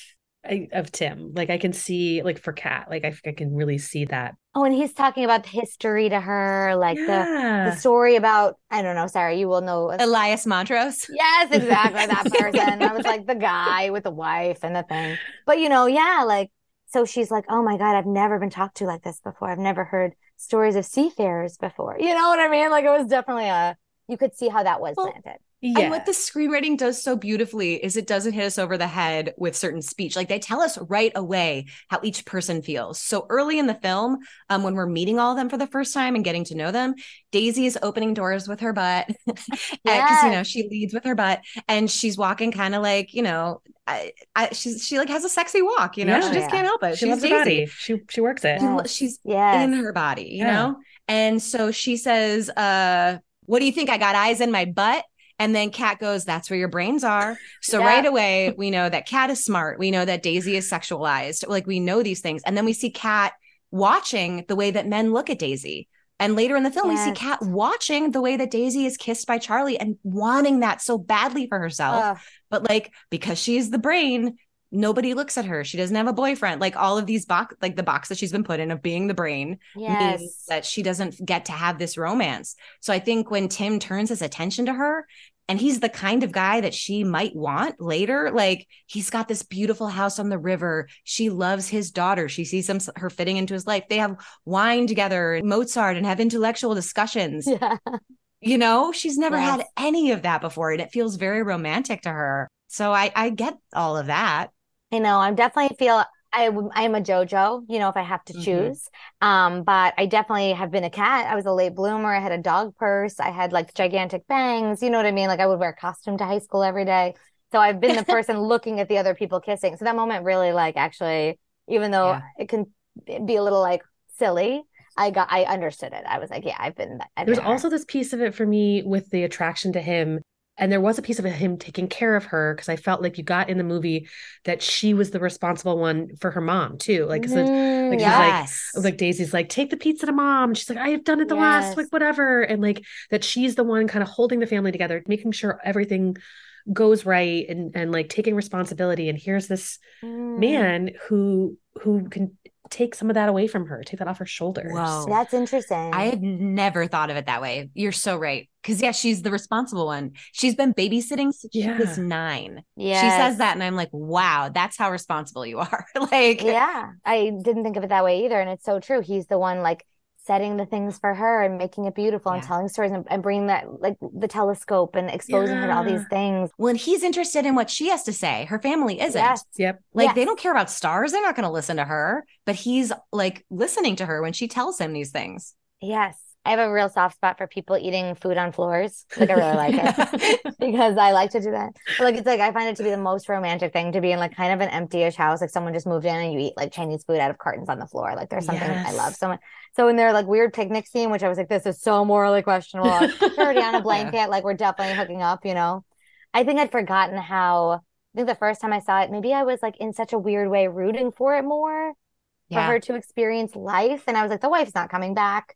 of Tim. Like I can see, like for Kat, like I, I can really see that. Oh, and he's talking about the history to her, like the, the story about, I don't know. Sorry, you will know. Elias Montrose. Yes, exactly. That person. I was like the guy with the wife and the thing. But you know, yeah, like so she's like, Oh my God, I've never been talked to like this before. I've never heard stories of seafarers before. You know what I mean? Like it was definitely a you could see how that was Well, planted. Yeah. And what the screenwriting does so beautifully is it doesn't hit us over the head with certain speech. Like they tell us right away how each person feels. So early in the film, um, when we're meeting all of them for the first time and getting to know them, Daisy is opening doors with her butt because Yes. you know she leads with her butt, and she's walking kind of like you know, I, I, she's she like has a sexy walk. You know, Yeah. she just Yeah. can't help it. she she's loves her body. She she works it. She she's Yes. in her body, you know? And so she says, uh, what do you think? I got eyes in my butt. And then Kat goes, That's where your brains are. So Yeah. right away, we know that Kat is smart. We know that Daisy is sexualized. Like we know these things. And then we see Kat watching the way that men look at Daisy. And later in the film, we see Yes. Kat watching the way that Daisy is kissed by Charlie and wanting that so badly for herself. Ugh. But like because she's the brain, nobody looks at her. She doesn't have a boyfriend. Like all of these box, like the box that she's been put in of being the brain means that she doesn't get to have this romance. So I think when Tim turns his attention to her, and he's the kind of guy that she might want later, like he's got this beautiful house on the river. She loves his daughter. She sees him, her fitting into his life. They have wine together, and Mozart, and have intellectual discussions. Yeah. You know, she's never had any of that before, and it feels very romantic to her. So I, I get all of that. I know. I'm definitely feel I I am a JoJo, you know, if I have to Mhm. choose. Um, but I definitely have been a cat. I was a late bloomer. I had a dog purse. I had like gigantic bangs. You know what I mean? Like I would wear a costume to high school every day. So I've been the person looking at the other people kissing. So that moment really like actually, even though Yeah. it can be a little like silly, I got I understood it. I was like, yeah, I've been. I've There's also this piece of it for me with the attraction to him. And there was a piece of him taking care of her because I felt like you got in the movie that she was the responsible one for her mom too. Like, 'cause it's- Mm, like, she's like- yes. like Daisy's like, take the pizza to mom. She's like, I have done it the last Yes. like whatever. And like that she's the one kind of holding the family together, making sure everything goes right and and like taking responsibility. And here's this Mm. man who who can take some of that away from her, take that off her shoulders. Whoa. That's interesting. I had never thought of it that way. You're so right. Because, yeah, she's the responsible one. She's been babysitting since she was nine. Yeah. She says that, and I'm like, wow, that's how responsible you are. like, Yeah, I didn't think of it that way either. And it's so true. He's the one like setting the things for her and making it beautiful and telling stories and, and bringing that like the telescope and exposing her to all these Yeah. things. when he's interested in what she has to say, her family isn't. Yes. Yep. Like, they don't care about stars. They're not going to listen to her, but he's like listening to her when she tells him these things. Yes. I have a real soft spot for people eating food on floors. Like I really like it. because I like to do that. But, like it's like I find it to be the most romantic thing to be in like kind of an empty-ish house, like someone just moved in and you eat like Chinese food out of cartons on the floor. Like there's something I love so much. So in their like weird picnic scene, which I was like, this is so morally questionable. They're already on a blanket, like we're definitely hooking up, you know. I think I'd forgotten how I think the first time I saw it, maybe I was like in such a weird way rooting for it more for her to experience life. And I was like, the wife's not coming back.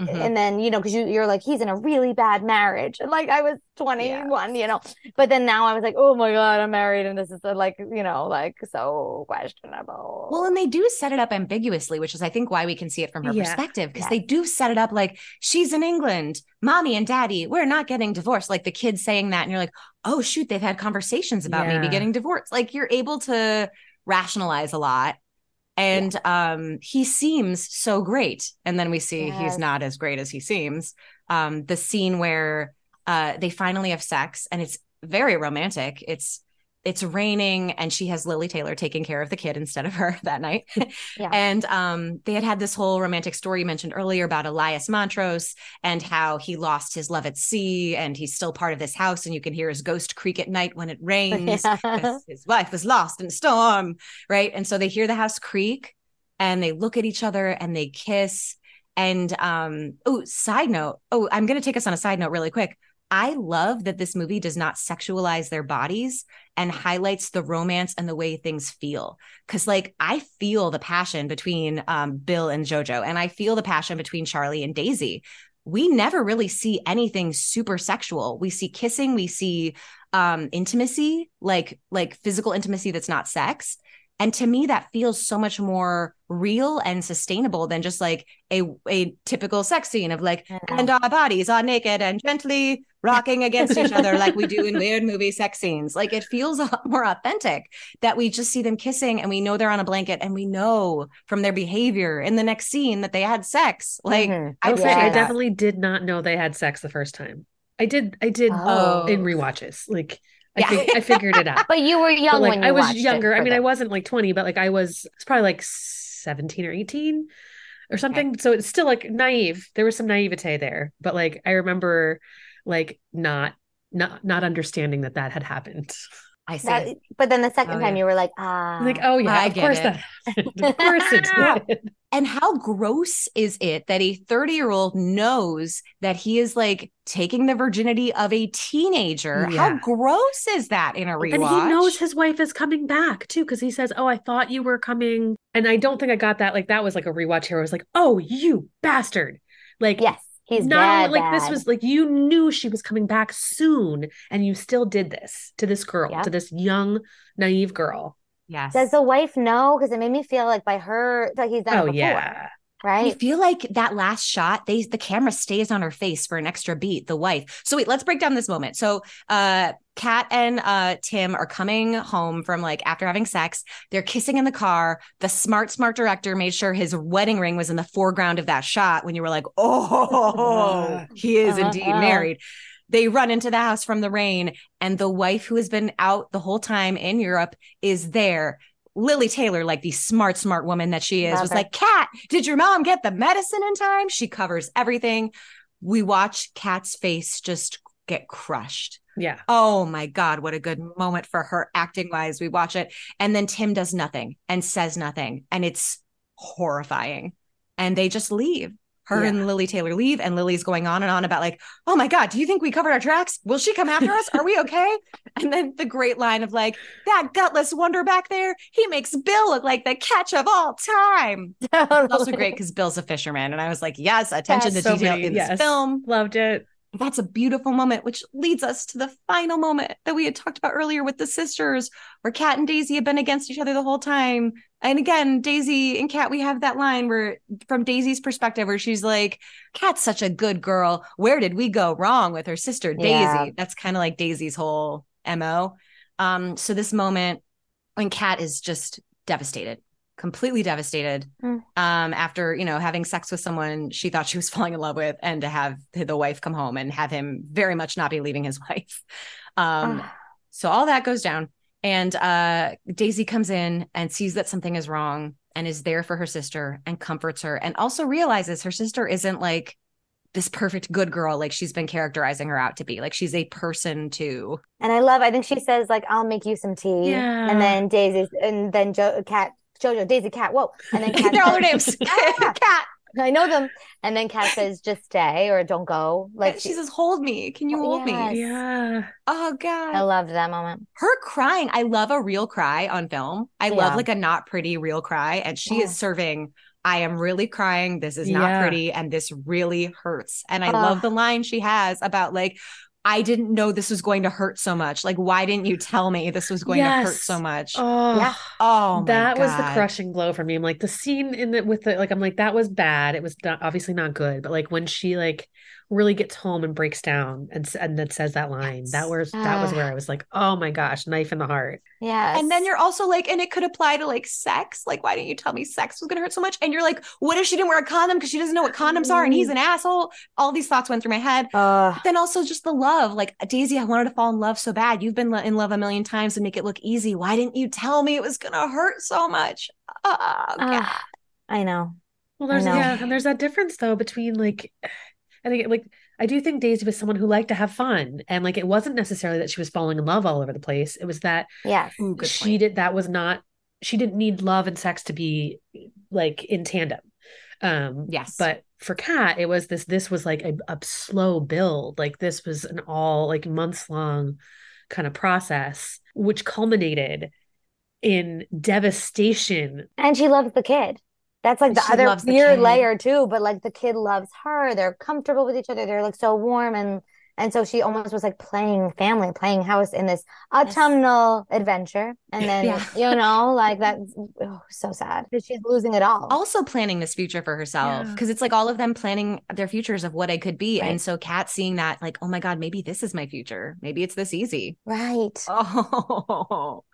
Mhm. And then, you know, because you, you're like, he's in a really bad marriage. And like, I was 21, you know, but then now I was like, oh my God, I'm married. And this is uh, like, you know, like so questionable. Well, and they do set it up ambiguously, which is, I think, why we can see it from her Yeah. perspective, because Yes. they do set it up like she's in England, mommy and daddy, we're not getting divorced. Like the kids saying that, and you're like, oh, shoot, they've had conversations about maybe getting divorced. Like you're able to rationalize a lot. And um, he seems so great. And then we see he's not as great as he seems. Um, the scene where uh, they finally have sex and it's very romantic. It's it's raining and she has Lili Taylor taking care of the kid instead of her that night. Yeah. And um, they had had this whole romantic story you mentioned earlier about Elias Montrose and how he lost his love at sea and he's still part of this house and you can hear his ghost creak at night when it rains Yeah. his wife was lost in a storm, right? And so they hear the house creak and they look at each other and they kiss. And um, oh, side note. Oh, I'm gonna take us on a side note really quick. I love that this movie does not sexualize their bodies and highlights the romance and the way things feel. Cause like I feel the passion between um, Bill and Jojo, and I feel the passion between Charlie and Daisy. We never really see anything super sexual. We see kissing, we see um intimacy, like like physical intimacy that's not sex. And to me, that feels so much more real and sustainable than just like a a typical sex scene of like, Yeah. and our bodies are naked and gently rocking against each other like we do in weird movie sex scenes. Like it feels a lot more authentic that we just see them kissing and we know they're on a blanket and we know from their behavior in the next scene that they had sex. Like Mhm. I I say I definitely did not know they had sex the first time. I did. I did Oh. in rewatches. Like I, Yeah. fig- I figured it out. But you were young but like when you I was younger. I mean, I wasn't like 20, but like I was it's probably like 17 or 18 or something. So it's still like naive. There was some naivete there. But like I remember like not not not understanding that that had happened. I see. That, but then the second Oh, time yeah. you were like, ah, like, oh yeah, I of get course it. that. Of course it did. And how gross is it that a 30 year old knows that he is like taking the virginity of a teenager? How gross is that in a rewatch? And he knows his wife is coming back too, because he says, Oh, I thought you were coming. And I don't think I got that. Like that was like a rewatch here. I was like, Oh, you bastard. Like yes, he's not bad, only like this was like you knew she was coming back soon and you still did this to this girl, Yep. to this young, naive girl. Yes. Does the wife know? Because it made me feel like by her, like he's done oh, it Oh before, yeah. I feel like that last shot, they the camera stays on her face for an extra beat, the wife. So wait, let's break down this moment. So uh Kat and uh Tim are coming home from like after having sex. They're kissing in the car. The smart, smart director made sure his wedding ring was in the foreground of that shot when you were like, oh, he is indeed Uh-uh. married. They run into the house from the rain, and the wife who has been out the whole time in Europe is there. Lili Taylor, like the smart, smart woman that she is, Love was her. like, Kat, did your mom get the medicine in time? She covers everything. We watch Kat's face just get crushed. Yeah. Oh my God, what a good moment for her acting wise. We watch it. And then Tim does nothing and says nothing. And it's horrifying. And they just leave. Her Yeah. and Lili Taylor leave. And Lili's going on and on about, like, oh my God, do you think we covered our tracks? Will she come after us? Are we okay? And then the great line of, like, that gutless wonder back there, he makes Bill look like the catch of all time. It's also great because Bill's a fisherman. And I was like, yes, attention to So detail many- in yes. this film Loved it. That's a beautiful moment, which leads us to the final moment that we had talked about earlier with the sisters, where Kat and Daisy have been against each other the whole time. And again, Daisy and Kat, we have that line where, from Daisy's perspective, where she's like, Kat's such a good girl. Where did we go wrong with her sister, Daisy? Yeah. That's kind of like Daisy's whole MO. Um, so this moment when Kat is just devastated, completely devastated Mm. um after you know having sex with someone she thought she was falling in love with and to have the wife come home and have him very much not be leaving his wife um Ah, so all that goes down and uh daisy comes in and sees that something is wrong and is there for her sister and comforts her and also realizes her sister isn't like this perfect good girl like she's been characterizing her out to be like she's a person too and I love. I think she says like, "I'll make you some tea," Yeah. and then Daisy, and then joe Kat, Jojo, Daisy, Kat, whoa, and then Kat they're all her says- names Ah, Kat I know them, and then Kat says, "Just stay or don't go." Like she says hold me can you hold Yes. me Yeah. oh god I love that moment. her crying i love a real cry on film i love like a not pretty real cry and she Yeah. is serving i am really crying this is not Yeah. pretty and this really hurts and i Ugh. love the line she has about like i didn't know this was going to hurt so much like why didn't you tell me this was going to hurt so much Oh, Yeah. oh that was the crushing blow for me. I'm like the scene in the with the like I'm like that was bad. It was not, obviously not good, but like when she like really gets home and breaks down and and then says that line, that Yes. was that was Ah. where I was like, oh my gosh, knife in the heart. Yeah. and then you're also like, and it could apply to like sex. Like, why didn't you tell me sex was going to hurt so much? And you're like, what if she didn't wear a condom because she doesn't know what condoms are and he's an asshole? All these thoughts went through my head. Ugh. then also just the love like daisy i wanted to fall in love so bad you've been in love a million times and make it look easy why didn't you tell me it was gonna hurt so much oh, God. Ah, I know. Well, there's know. yeah, and there's that difference though between like I think like I do think Daisy was someone who liked to have fun and like it wasn't necessarily that she was falling in love all over the place. It was that Yes. Ooh, she point. did that was not she didn't need love and sex to be like in tandem. Um Yes. but for Kat it was this this was like a, a slow build. Like this was an all like months long kind of process which culminated in devastation And she loves the kid. That's like the She other loves the weird layer too. But like the kid loves her. They're comfortable with each other. They're like so warm and and so she almost was like playing family, playing house in this autumnal adventure. And then Yeah. you know, like that's oh, so sad because she's losing it all. also planning this future for herself Yeah. because it's like all of them planning their futures of what I could be. Right. And so Kat seeing that, like, oh my God, maybe this is my future. Maybe it's this easy. Right. Oh,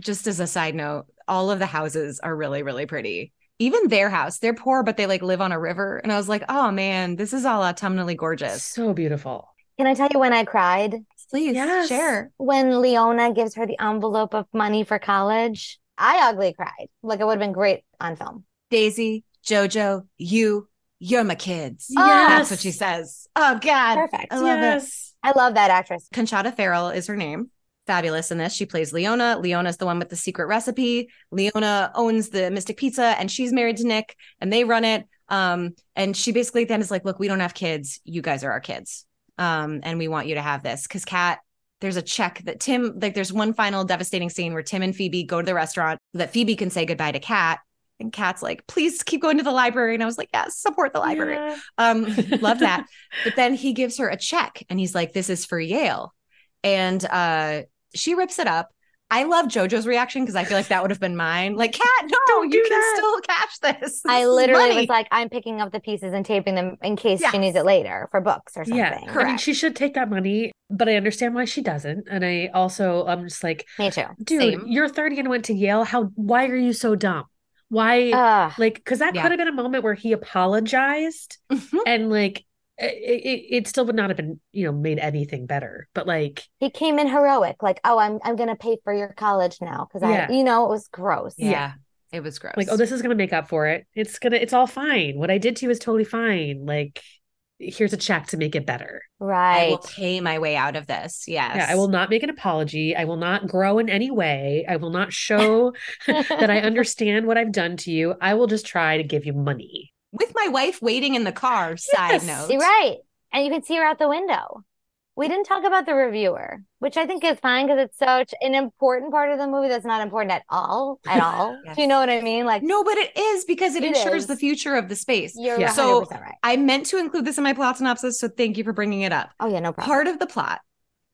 just as a side note, all of the houses are really, really pretty. Even their house, they're poor, but they like live on a river. And I was like, oh man, this is all autumnally gorgeous. so beautiful. Can I tell you when I cried? Please Yes. share. When Leona gives her the envelope of money for college. I ugly cried. Like it would have been great on film. Daisy, Jojo, you, you're my kids. Oh, That's what she says. Oh God. Perfect. I love it. yes. I love that actress. Conchata Ferrell is her name. Fabulous in this. She plays Leona. Leona's the one with the secret recipe. Leona owns the Mystic Pizza and she's married to Nick and they run it. Um, and she basically then is like, look, we don't have kids. You guys are our kids. Um, and we want you to have this. Cause Kat, there's a check that Tim, like there's one final devastating scene where Tim and Phoebe go to the restaurant that Phoebe can say goodbye to Kat. And Kat's like, please keep going to the library. And I was like, yes, support the library. Yeah. Um, love that. But then he gives her a check and he's like, This is for Yale. And uh she rips it up. I love JoJo's reaction because I feel like that would have been mine. Like, Kat, no, Don't you do can that. still catch this. This I literally money. was like, I'm picking up the pieces and taping them in case Yes. she needs it later for books or something. Yeah, I mean, she should take that money, but I understand why she doesn't. And I also, I'm just like, Me too. dude, Same. you're 30 and went to Yale. How? Why are you so dumb? Why? Ugh. like, because that Yeah. could have been a moment where he apologized, Mhm. and like, it, it, it still would not have been, you know, made anything better. But like, he came in heroic, like, oh, I'm I'm gonna pay for your college now because Yeah. I, you know, it was gross. Yeah. It was gross. like, oh, this is gonna make up for it. It's gonna, it's all fine. What I did to you is totally fine. Like, here's a check to make it better. Right. I will pay my way out of this. Yes. Yeah, I will not make an apology. I will not grow in any way. I will not show that I understand what I've done to you. I will just try to give you money. With my wife waiting in the car, side Yes. note. You're right. And you can see her out the window. We didn't talk about the reviewer, which I think is fine because it's such an important part of the movie that's not important at all. At all. Yes. Do you know what I mean? Like, No, but it is because it, It ensures is. the future of the space. you're Yeah. 100% So- right. I meant to include this in my plot synopsis, so thank you for bringing it up. Oh, yeah, no problem. part of the plot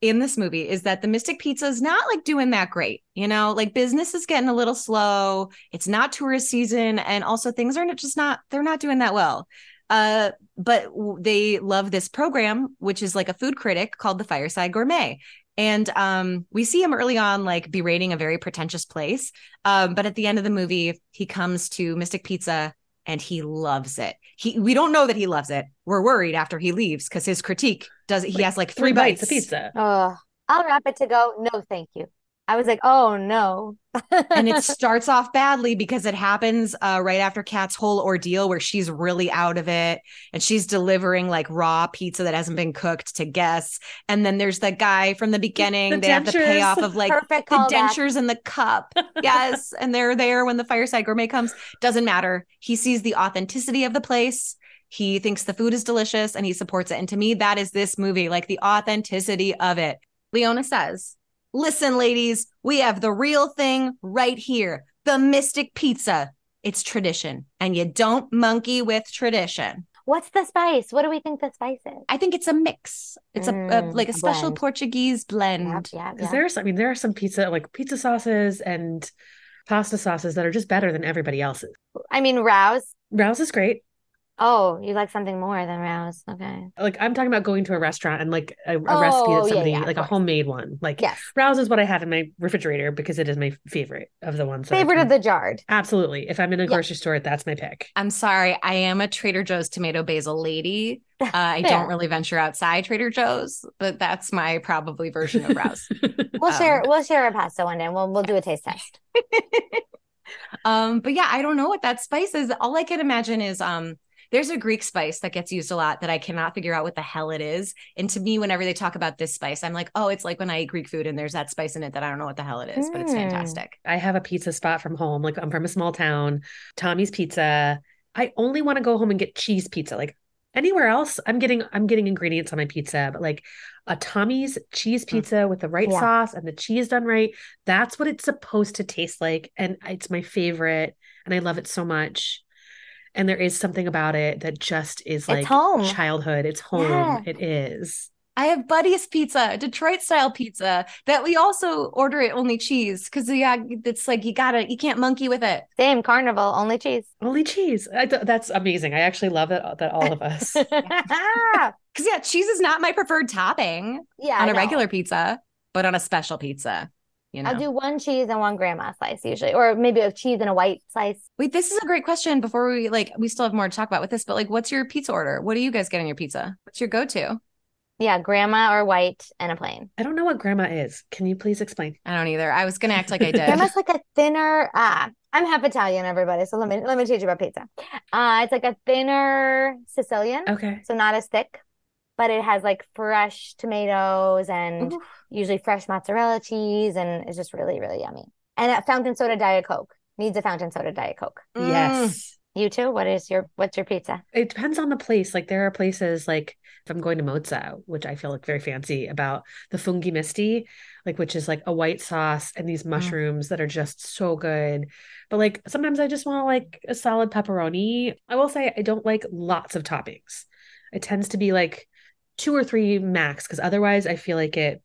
in this movie is that the Mystic Pizza is not like doing that great. You know, like business is getting a little slow. It's not tourist season, and also things are just not they're not doing that well. Uh, but they love this program, which is like a food critic called the Fireside Gourmet. And um, we see him early on, like berating a very pretentious place. Um, but at the end of the movie, he comes to Mystic Pizza and he loves it. He we don't know that he loves it. We're worried after he leaves because his critique does he Like, has like three, bites of pizza. Oh, I'll wrap it to go. No, thank you. I was like, oh no. and it starts off badly because it happens uh, right after Kat's whole ordeal where she's really out of it and she's delivering like raw pizza that hasn't been cooked to guests. And then there's the guy from the beginning. The they have the payoff of like Perfect the callback. dentures in the cup. Yes. and they're there when the fireside gourmet comes. Doesn't matter. He sees the authenticity of the place. He thinks the food is delicious and he supports it. And to me, that is this movie, like the authenticity of it. Leona says, Listen, ladies, we have the real thing right here the Mystic Pizza. It's tradition, and you don't monkey with tradition. What's the spice? What do we think the spice is? I think it's a mix. It's a, a Mm, like a a special blend. Portuguese blend. yeah, Because yeah. there's, I mean, there are some pizza, like pizza sauces and pasta sauces that are just better than everybody else's. I mean, Rao's. Rao's is great. Oh, you like something more than Rao's. Okay. Like I'm talking about going to a restaurant and like a, a Oh, recipe that yeah, somebody, yeah, of like a homemade one. Like Yes. Rao's is what I have in my refrigerator because it is my favorite of the ones. Favorite can- of the jarred. Absolutely. If I'm in a Yeah. grocery store, that's my pick. I'm sorry, I am a Trader Joe's tomato basil lady. Uh, I don't really venture outside Trader Joe's, but that's my probably version of Rao's. We'll Um, share we'll share a pasta one day and we'll we'll do a taste test. um, but yeah, I don't know what that spice is. All I can imagine is um there's a Greek spice that gets used a lot that I cannot figure out what the hell it is. And to me, whenever they talk about this spice, I'm like, oh, it's like when I eat Greek food and there's that spice in it that I don't know what the hell it is, but it's Hmm. fantastic. I have a pizza spot from home. Like I'm from a small town, Tommy's Pizza. I only want to go home and get cheese pizza. Like anywhere else, I'm getting I'm getting ingredients on my pizza, but like a Tommy's cheese pizza with the right Yeah. sauce and the cheese done right, that's what it's supposed to taste like and it's my favorite and I love it so much. And there is something about it that just is like home. childhood. It's home. Yeah. It is. I have Buddy's Pizza, Detroit style pizza that we also order it only cheese because yeah, it's like you gotta you can't monkey with it. Same carnival, only cheese. Only cheese. I th- that's amazing. I actually love that that all of us. Because yeah, cheese is not my preferred topping I on a know. regular pizza, but on a special pizza, you know. I'll do one cheese and one grandma slice usually, or maybe a cheese and a white slice. Wait, this is a great question. Before we like, we still have more to talk about with this, but like, what's your pizza order? What do you guys get in your pizza? What's your go-to? Yeah, grandma or white and a plain. I don't know what grandma is. Can you please explain? I don't either. I was gonna act like I did. Grandma's like a thinner. Ah, I'm half Italian, everybody. So let me let me teach you about pizza. Uh, it's like a thinner Sicilian, Okay. so not as thick, but it has like fresh tomatoes and Ooh. usually fresh mozzarella cheese, and it's just really really yummy. And a fountain soda diet coke needs a fountain soda diet coke. Mm. Yes. You too. What is your what's your pizza? It depends on the place. Like there are places like if I'm going to Mozza, which I feel like very fancy about the fungi misti, like which is like a white sauce and these mushrooms that are just so good. But like sometimes I just want like a solid pepperoni. I will say I don't like lots of toppings. It tends to be like two or three max because otherwise I feel like it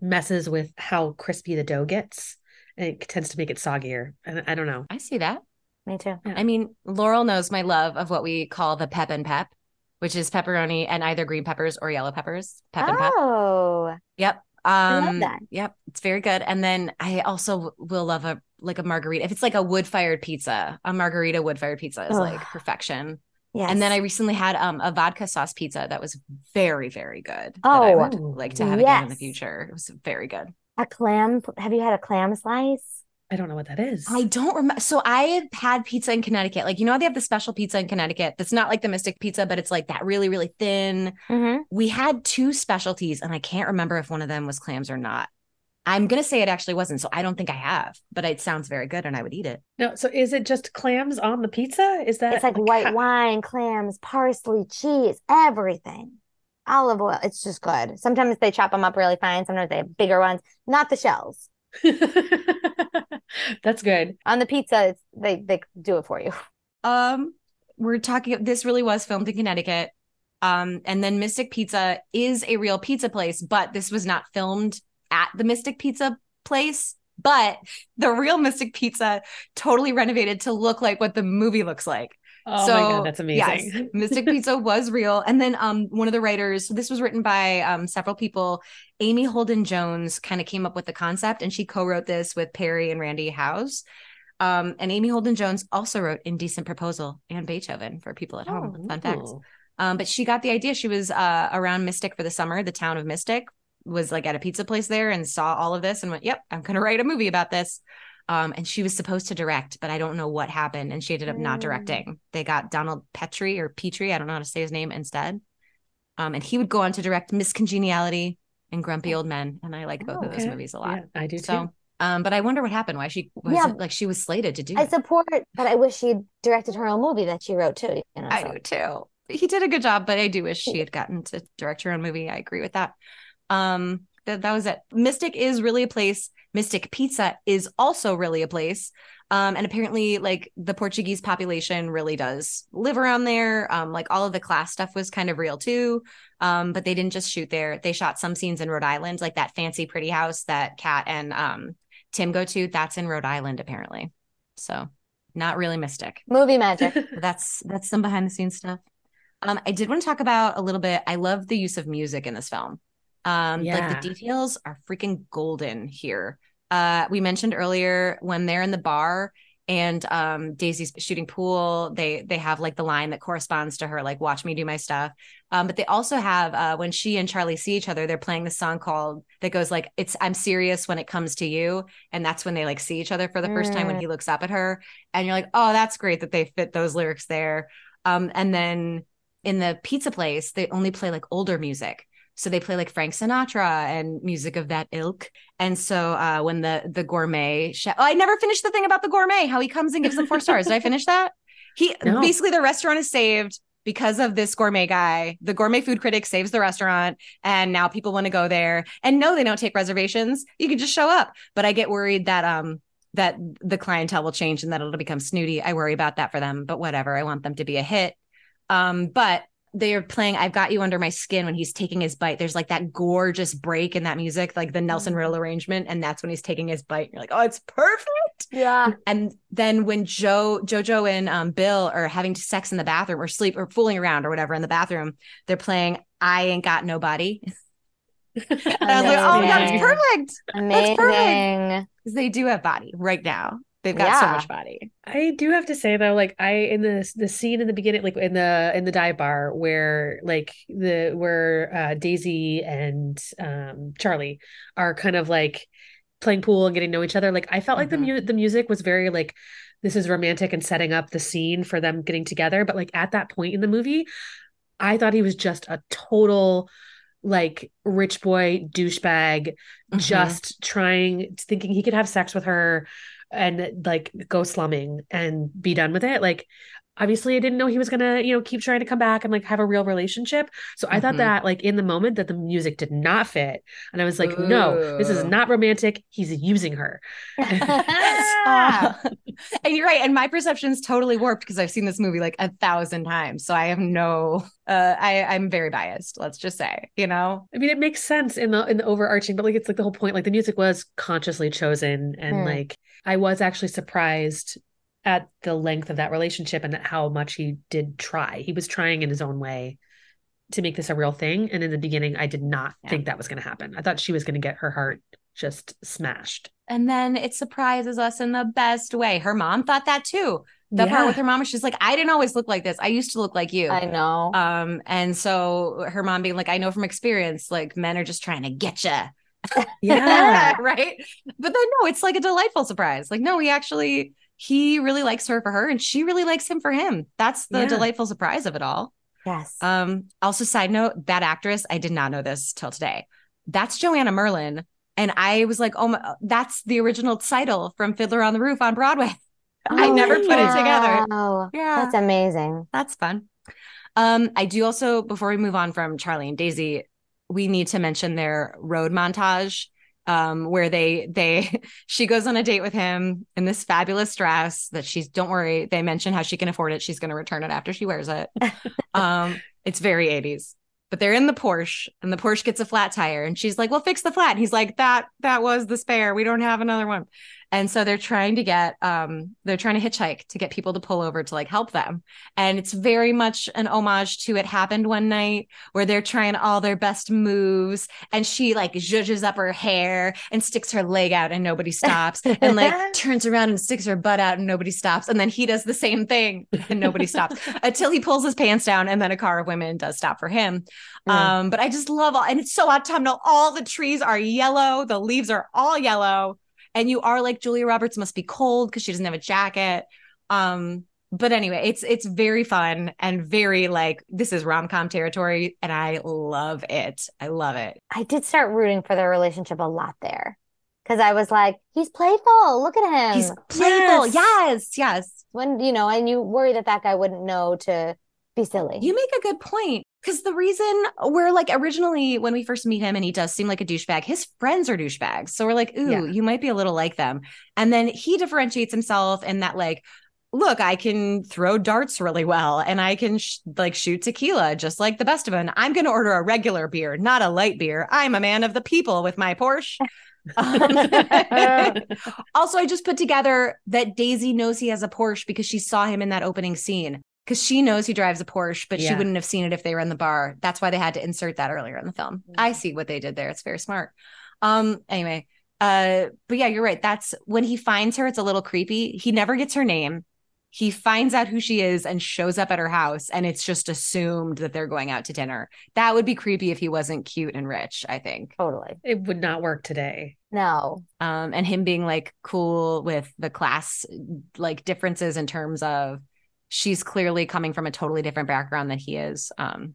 messes with how crispy the dough gets and it tends to make it soggier. And I don't know. I see that. Me too. I mean, Laurel knows my love of what we call the pep and pep, which is pepperoni and either green peppers or yellow peppers. Pep and pep. Oh, Yep. love Um, that. Yep. It's very good. And then I also will love a like a margarita. If it's like a wood fired pizza, a margarita wood fired pizza is like perfection. Yes. And then I recently had um a vodka sauce pizza that was very, very good. that I Oh, would like to have again in the future. It was very good. a clam. Have you had a clam slice? I don't know what that is. I don't remember. So I had pizza in Connecticut. Like, you know, they have the special pizza in Connecticut that's not like the Mystic pizza, but it's like that really, really thin. Mm-hmm. We had two specialties, and I can't remember if one of them was clams or not. I'm going to say it actually wasn't. So I don't think I have, but it sounds very good and I would eat it. No, so is it just clams on the pizza? Is that It's like white how- wine, clams, parsley, cheese, everything. Olive oil. It's just good. Sometimes they chop them up really fine. Sometimes they have bigger ones, not the shells. That's good. On the pizza, it's, they they do it for you. Um, we're talking, this really was filmed in Connecticut. Um, and then Mystic Pizza is a real pizza place, but this was not filmed at the Mystic Pizza place. But the real Mystic Pizza totally renovated to look like what the movie looks like. Oh so my god, that's amazing. Yes, Mystic Pizza was real. And then um one of the writers, this was written by um several people. Amy Holden Jones kind of came up with the concept and she co-wrote this with Perry and Randy Howze. Um, and Amy Holden Jones also wrote Indecent Proposal and Beethoven for people at home. Fun facts. Oh. Um, but she got the idea. She was uh around Mystic for the summer, the town of Mystic, was like at a pizza place there and saw all of this and went, Yep, I'm gonna write a movie about this. Um, and she was supposed to direct, but I don't know what happened. And she ended up not Mm. directing. They got Donald Petrie or Petrie, I don't know how to say his name instead. Um, and he would go on to direct Miss Congeniality and Grumpy Old Men. And I like both Oh, of those movies a lot. Yeah, I do So too. um, but I wonder what happened, why she was Yeah. like she was slated to do I it. support, but I wish she'd directed her own movie that she wrote too. You know, I so- do too. He did a good job, but I do wish she had gotten to direct her own movie. I agree with that. Um, that that was it. Mystic is really a place. Mystic Pizza is also really a place. Um, and apparently, like the Portuguese population really does live around there. Um, like all of the class stuff was kind of real too. Um, but they didn't just shoot there. They shot some scenes in Rhode Island, like that fancy pretty house that Kat and um Tim go to. That's in Rhode Island, apparently. So not really Mystic movie magic. that's that's some behind the scenes stuff. Um, I did want to talk about a little bit. I love the use of music in this film. Um, Yeah. like the details are freaking golden here. Uh, we mentioned earlier when they're in the bar and um Daisy's shooting pool, they they have like the line that corresponds to her, like "Watch me do my stuff." Um, but they also have uh when she and Charlie see each other, they're playing the song called that goes like "It's I'm serious when it comes to you," and that's when they like see each other for the first time when Mm. he looks up at her, and you're like, "Oh, that's great that they fit those lyrics there." Um, and then in the pizza place, they only play like older music. So they play like Frank Sinatra and music of that ilk. And so uh, when the the gourmet chef, oh, I never finished the thing about the gourmet, how he comes and gives them four stars. Did I finish that? He No. basically the restaurant is saved because of this gourmet guy. The gourmet food critic saves the restaurant, and now people want to go there. And no, they don't take reservations. You can just show up. But I get worried that um that the clientele will change and that it'll become snooty. I worry about that for them, but whatever. I want them to be a hit. Um, but they are playing I've Got You Under My Skin when he's taking his bite. There's like that gorgeous break in that music, like the Nelson Mhm. Riddle arrangement. And that's when he's taking his bite. You're like, oh, it's perfect. yeah. And then when Joe, Jojo and um, Bill are having sex in the bathroom or sleep or fooling around or whatever in the bathroom, they're playing I Ain't Got Nobody. And I was like, oh my God, it's Amazing. perfect. Amazing. Because they do have body right now. They've got so much body. I do have to say though, like I in the the scene in the beginning, like in the in the dive bar where like the where uh, Daisy and um, Charlie are kind of like playing pool and getting to know each other. Like I felt like the Mhm. mu- the music was very like this is romantic and setting up the scene for them getting together. But like at that point in the movie, I thought he was just a total like rich boy douchebag Mhm. just trying thinking he could have sex with her and like go slumming and be done with it like obviously i didn't know he was gonna you know keep trying to come back and like have a real relationship so i thought Mhm. that like in the moment that the music did not fit and i was like no this is not romantic he's using her Uh, and you're right. And my perception's totally warped because I've seen this movie like a thousand times. So I have no uh I, I'm very biased, let's just say, you know? I mean, it makes sense in the in the overarching, but like it's like the whole point. Like the music was consciously chosen, and Hmm. like I was actually surprised at the length of that relationship and how much he did try. He was trying in his own way to make this a real thing. And in the beginning, I did not Yeah. think that was going to happen. I thought she was going to get her heart just smashed. And then it surprises us in the best way. Her mom thought that too. The part with her mom, she's like, I didn't always look like this. I used to look like you. I know. Um, and so her mom being like, I know from experience, like men are just trying to get you. Yeah. right. But then no, it's like a delightful surprise. Like, no, he actually he really likes her for her, and she really likes him for him. That's the Yeah. delightful surprise of it all. yes. Um, also, side note, that actress, I did not know this till today. That's Joanna Merlin. And I was like, oh my, that's the original title from Fiddler on the Roof on Broadway. I never put it together. Oh, Yeah. that's amazing. That's fun. Um, I do also, before we move on from Charlie and Daisy, we need to mention their road montage. Um, where they they she goes on a date with him in this fabulous dress that she's don't worry, they mention how she can afford it. She's gonna return it after she wears it. um, it's very 80s. But they're in the Porsche and the Porsche gets a flat tire and she's like, Well, fix the flat. And he's like, That that was the spare. We don't have another one. And so they're trying to get um they're trying to hitchhike to get people to pull over to like help them. And it's very much an homage to It Happened One Night, where they're trying all their best moves. And she like zhuzhes up her hair and sticks her leg out and nobody stops. And like turns around and sticks her butt out and nobody stops. And then he does the same thing and nobody stops until he pulls his pants down. And then a car of women does stop for him. Yeah. Um, but I just love all, and it's so autumnal. All the trees are yellow, the leaves are all yellow. And you are like Julia Roberts must be cold because she doesn't have a jacket. Um, but anyway, it's it's very fun and very like this is rom-com territory, and I love it. I love it. I did start rooting for their relationship a lot there because I was like, he's playful. Look at him. He's playful. Yes. Yes, yes. when you know, and you worry that that guy wouldn't know to be silly. You make a good point. Because the reason we're like originally when we first meet him and he does seem like a douchebag, his friends are douchebags. So we're like, ooh, Yeah. you might be a little like them. And then he differentiates himself in that, like, look, I can throw darts really well and I can sh- like shoot tequila just like the best of them. I'm going to order a regular beer, not a light beer. I'm a man of the people with my Porsche. Um, also, I just put together that Daisy knows he has a Porsche because she saw him in that opening scene. Because she knows he drives a Porsche, but she wouldn't have seen it if they were in the bar. That's why they had to insert that earlier in the film. Mhm. I see what they did there. It's very smart. Um, anyway, uh, but yeah, you're right. That's when he finds her, it's a little creepy. He never gets her name. He finds out who she is and shows up at her house, and it's just assumed that they're going out to dinner. That would be creepy if he wasn't cute and rich, I think. Totally. It would not work today. No. um, and him being like cool with the class like differences in terms of she's clearly coming from a totally different background than he is. Um,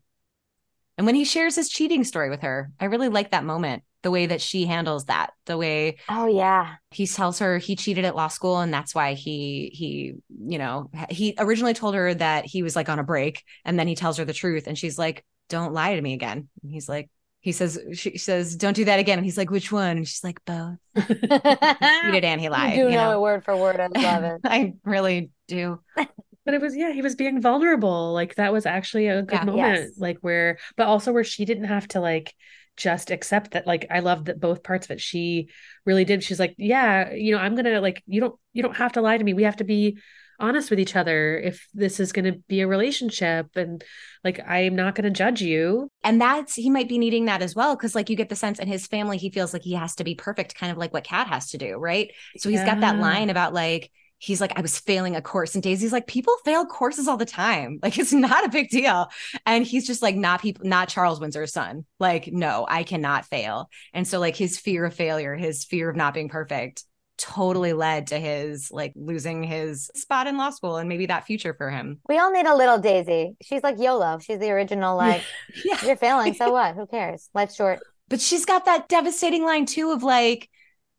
and when he shares his cheating story with her, I really like that moment. The way that she handles that, the way Oh yeah. he tells her he cheated at law school and that's why he he you know he originally told her that he was like on a break and then he tells her the truth and she's like don't lie to me again and he's like he says she says don't do that again and he's like which one and she's like both he cheated and he lied you do you know, know it word for word. I love it. I really do But it was, yeah, he was being vulnerable. Like that was actually a good Yeah. moment. Yes. Like where, but also where she didn't have to like just accept that. Like I love that both parts of it. She really did. She's like, yeah, you know, I'm gonna like, you don't, you don't have to lie to me. We have to be honest with each other if this is going to be a relationship and like i'm not going to judge you and that's he might be needing that as well because like you get the sense in his family he feels like he has to be perfect kind of like what kat has to do right so he's yeah. got that line about like he's like, I was failing a course. And Daisy's like, people fail courses all the time. Like, it's not a big deal. And he's just like, not people, not Charles Windsor's son. Like, no, I cannot fail. And so, like, his fear of failure, his fear of not being perfect totally led to his like losing his spot in law school and maybe that future for him. We all need a little Daisy. She's like YOLO. She's the original, like, yeah. you're failing. So what? Who cares? Life's short. But she's got that devastating line too of like,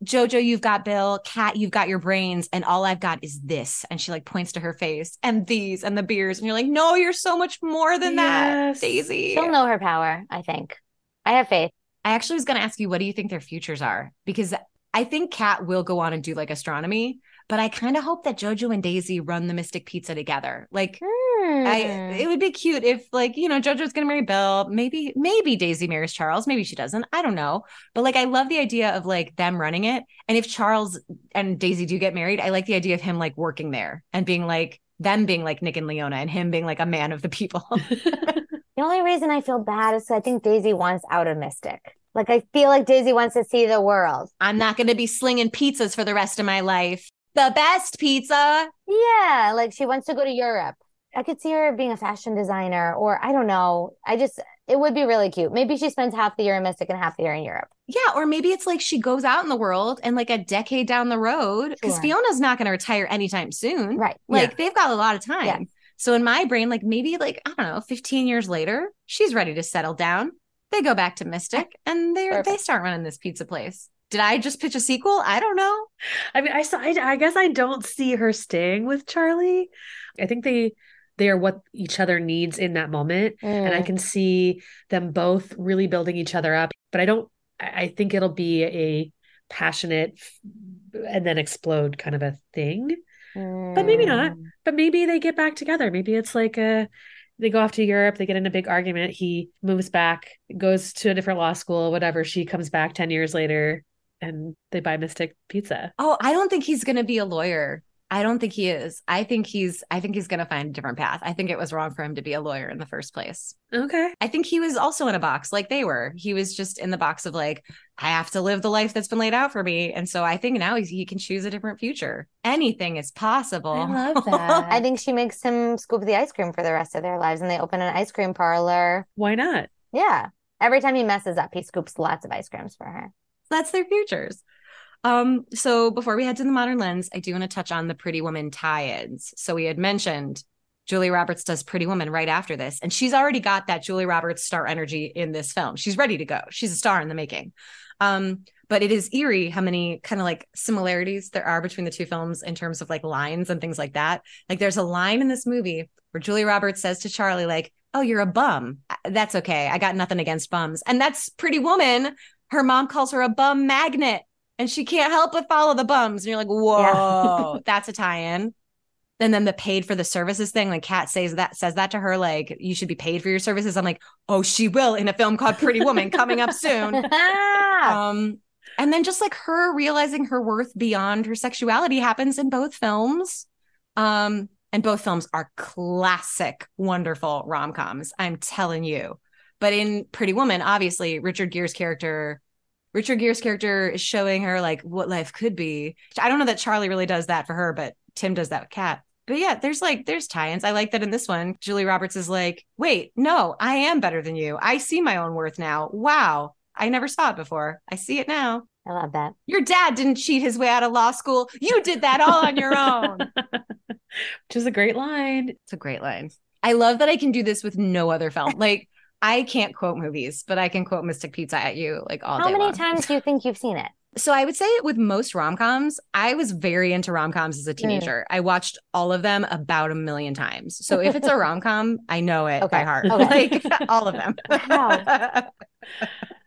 Jojo, you've got Bill, Kat, you've got your brains, and all I've got is this. And she like points to her face and these and the beers. And you're like, no, you're so much more than yes. that, Daisy. She'll know her power, I think. I have faith. I actually was going to ask you, what do you think their futures are? Because I think Kat will go on and do like astronomy, but I kind of hope that Jojo and Daisy run the Mystic Pizza together. Like, mm. I, hmm. it would be cute if, like, you know, Jojo's gonna marry Bill. Maybe, maybe Daisy marries Charles. Maybe she doesn't. I don't know. But like, I love the idea of like them running it. And if Charles and Daisy do get married, I like the idea of him like working there and being like them being like Nick and Leona and him being like a man of the people. the only reason I feel bad is I think Daisy wants out of Mystic. Like I feel like Daisy wants to see the world. I'm not going to be slinging pizzas for the rest of my life the best pizza. Yeah, like she wants to go to Europe. I could see her being a fashion designer, or I don't know. I just, it would be really cute. Maybe she spends half the year in Mystic and half the year in Europe. Yeah, or maybe it's like she goes out in the world and like a decade down the road, because sure. Fiona's not going to retire anytime soon. Right. Like yeah. they've got a lot of time. Yeah. So in my brain, like maybe like, I don't know, 15 years later, she's ready to settle down. They go back to Mystic and they they start running this pizza place did I just pitch a sequel? I don't know. I mean, I, I, I guess I don't see her staying with Charlie. I think they they are what each other needs in that moment, mm. and I mm. can see them both really building each other up. But I don't. I think it'll be a passionate and then explode kind of a thing. Mm. But maybe not. Mm. But maybe they get back together. Maybe it's like a they go off to Europe, they get in a big argument. He moves back, goes to a different law school, whatever. She comes back 10 years later and they buy Mystic Pizza. Oh, I don't think he's going to be a lawyer. I don't think he is. I think he's I think he's going to find a different path. I think it was wrong for him to be a lawyer in the first place. Okay. I think he was also in a box like they were. He was just in the box of like I have to live the life that's been laid out for me. And so I think now he can choose a different future. Anything is possible. I love that. I think she makes him scoop the ice cream for the rest of their lives and they open an ice cream parlor. Why not? Yeah. Every time he messes up, he scoops lots of ice creams for her that's their futures. Um, so before we head to the modern lens, I do want to touch on the Pretty Woman tie-ins. So we had mentioned Julia Roberts does Pretty Woman right after this, and she's already got that Julia Roberts star energy in this film. She's ready to go. She's a star in the making. Um, but it is eerie how many kind of like similarities there are between the two films in terms of like lines and things like that. Like there's a line in this movie where Julia Roberts says to Charlie, like, "Oh, you're a bum. That's okay. I got nothing against bums." And that's Pretty Woman her mom calls her a bum magnet and she can't help but follow the bums. And you're like, whoa, yeah. that's a tie-in. And then the paid for the services thing, like Kat says that says that to her, like you should be paid for your services. I'm like, oh, she will in a film called Pretty Woman coming up soon. um, and then just like her realizing her worth beyond her sexuality happens in both films. Um, and both films are classic, wonderful rom coms. I'm telling you. But in Pretty Woman, obviously, Richard Gere's character, Richard Gere's character is showing her like what life could be. I don't know that Charlie really does that for her, but Tim does that with Kat. But yeah, there's like there's tie-ins. I like that in this one. Julia Roberts is like, wait, no, I am better than you. I see my own worth now. Wow. I never saw it before. I see it now. I love that. Your dad didn't cheat his way out of law school. You did that all on your own. Which is a great line. It's a great line. I love that I can do this with no other film. Like I can't quote movies, but I can quote Mystic Pizza at you like all How day. How many long. times do you think you've seen it? So I would say with most rom coms, I was very into rom coms as a mm. teenager. Mm. I watched all of them about a million times. So if it's a rom com, I know it okay. by heart, okay. like all of them. Wow.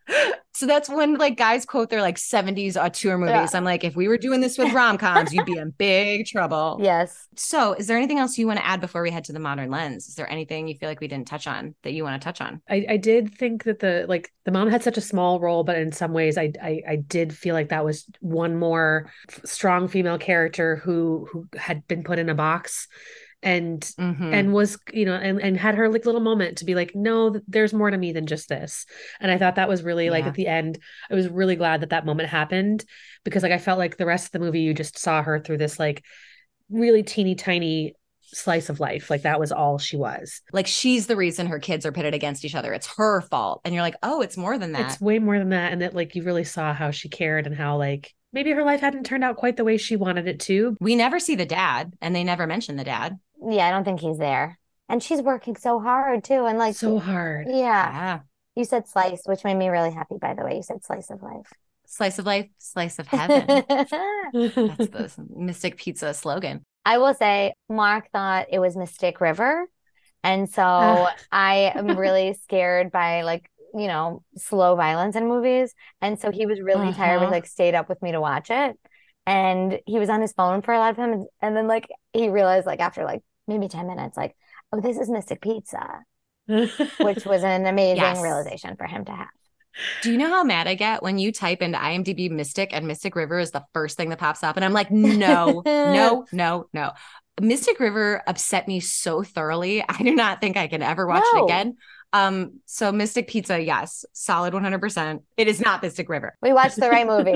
So that's when like guys quote their like 70s auteur movies. Yeah. I'm like, if we were doing this with rom coms, you'd be in big trouble. Yes. So, is there anything else you want to add before we head to the modern lens? Is there anything you feel like we didn't touch on that you want to touch on? I, I did think that the like the mom had such a small role, but in some ways, I I, I did feel like that was one more f- strong female character who who had been put in a box, and Mhm. and was you know and and had her like little moment to be like, no, there's more to me than just this. And I thought that was really like at the end, I was really glad that that moment happened because like I felt like the rest of the movie, you just saw her through this like really teeny tiny slice of life, like that was all she was. like she's the reason her kids are pitted against each other. It's her fault. And you're like, oh, it's more than that. It's way more than that. And that like you really saw how she cared and how like maybe her life hadn't turned out quite the way she wanted it to. we never see the dad, and they never mention the dad. Yeah, I don't think he's there. And she's working so hard too. And like, so hard. yeah, Yeah. you said slice, which made me really happy, by the way. You said slice of life. Slice of life, slice of heaven. That's the Mystic Pizza slogan. I will say, Mark thought it was Mystic River. And so Ah. I am really scared by like, you know, slow violence in movies. And so he was really tired, Uh-huh. but like stayed up with me to watch it. And he was on his phone for a lot of time. And then like he realized like after like maybe 10 minutes, like, oh, this is Mystic Pizza, which was an amazing Yes. realization for him to have. Do you know how mad I get when you type into IMDb Mystic and Mystic River is the first thing that pops up? And I'm like, no, no, no, no. Mystic River upset me so thoroughly. I do not think I can ever watch No. it again. Um, so Mystic Pizza, yes, solid 100%. It is not Mystic River. We watched the right movie.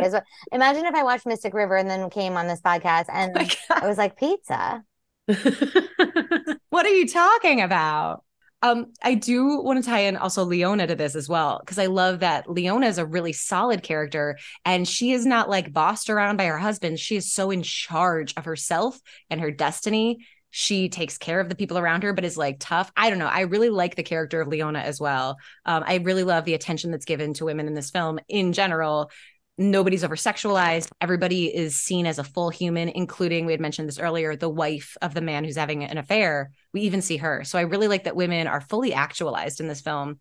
Imagine if I watched Mystic River and then came on this podcast and My God. I was like, pizza. What are you talking about? Um, I do want to tie in also Leona to this as well, because I love that Leona is a really solid character and she is not like bossed around by her husband. She is so in charge of herself and her destiny. She takes care of the people around her, but is like tough. I don't know. I really like the character of Leona as well. Um, I really love the attention that's given to women in this film in general. Nobody's over sexualized. Everybody is seen as a full human, including we had mentioned this earlier, the wife of the man who's having an affair. We even see her. So I really like that women are fully actualized in this film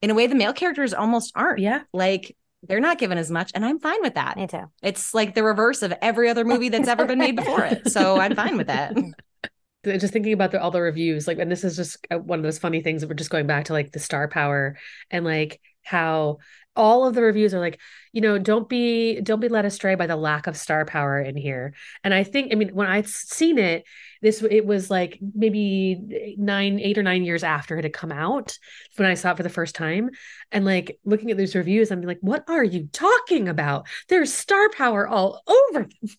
in a way the male characters almost aren't. yeah. Like they're not given as much, and I'm fine with that. Me too. It's like the reverse of every other movie that's ever been made before it. So I'm fine with that. just thinking about the, all the reviews like and this is just uh, one of those funny things that we're just going back to like the star power and like how all of the reviews are like you know don't be don't be led astray by the lack of star power in here. And i think i mean when i'd seen it this it was like maybe nine eight or nine years after it had come out when i saw it for the first time. And like looking at these reviews i'm like what are you talking about? There's star power all over the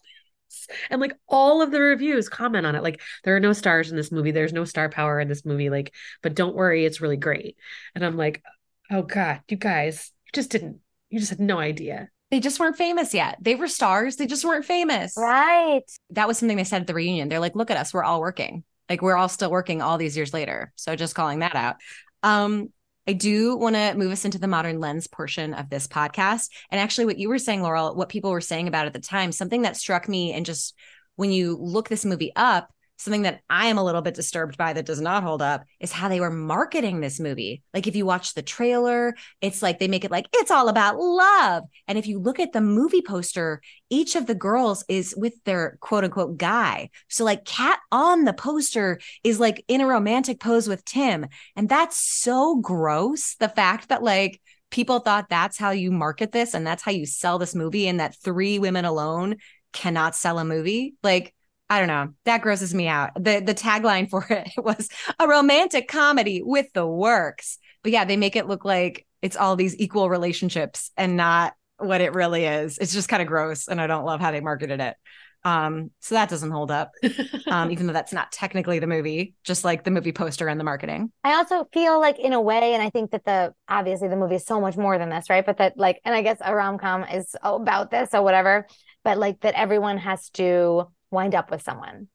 and like all of the reviews comment on it like there are no stars in this movie. There's no star power in this movie like but don't worry it's really great. And i'm like oh god you guys just didn't you just had no idea They just weren't famous yet. They were stars. They just weren't famous. Right. That was something they said at the reunion. They're like, look at us. We're all working. Like we're all still working all these years later. So just calling that out. Um, I do want to move us into the modern lens portion of this podcast. And actually, what you were saying, Laurel, what people were saying about at the time, something that struck me and just when you look this movie up, something that I am a little bit disturbed by that does not hold up is how they were marketing this movie. Like if you watch the trailer, it's like they make it like it's all about love. And if you look at the movie poster, each of the girls is with their quote unquote guy. So like Kat on the poster is like in a romantic pose with Tim. And that's so gross. The fact that like people thought that's how you market this and that's how you sell this movie and that three women alone cannot sell a movie. Like I don't know. That grosses me out. The the tagline for it was a romantic comedy with the works. But yeah, they make it look like it's all these equal relationships and not what it really is. It's just kind of gross and I don't love how they marketed it. Um so that doesn't hold up. Um even though that's not technically the movie, just like the movie poster and the marketing. I also feel like in a way, and I think that the obviously the movie is so much more than this, right? But that like, and I guess a rom com is about this or whatever, but like that everyone has to wind up with someone.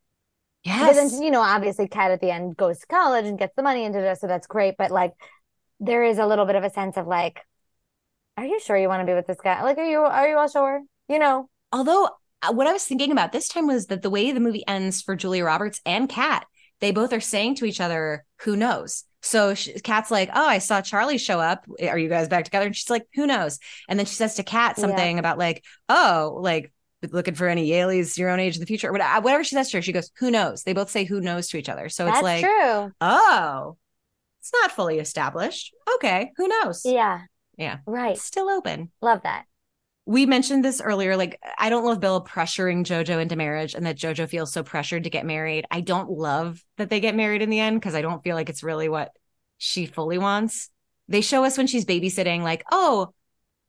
Because Yes. then, you know, obviously Kat at the end goes to college and gets the money into this, so that's great. But like there is a little bit of a sense of like, are you sure you want to be with this guy? Like, are you are you all sure? You know, Although uh, what I was thinking about this time was that the way the movie ends for Julia Roberts and Kat, they both are saying to each other, "Who knows?" So she, Kat's like, "Oh, I saw Charlie show up. Are you guys back together?" And she's like, "Who knows?" And then she says to Kat something yeah. about like, "Oh, like looking for any Yalies your own age in the future, uh, whatever she says to her." She goes, "Who knows?" They both say, "Who knows?" to each other. So That's it's like, true. Oh, it's not fully established. Okay, who knows? Yeah, yeah, right. It's still open. Love that we mentioned this earlier. Like, I don't love Bill pressuring JoJo into marriage and that JoJo feels so pressured to get married. I don't love that they get married in the end because I don't feel like it's really what she fully wants. They show us when she's babysitting, like, oh,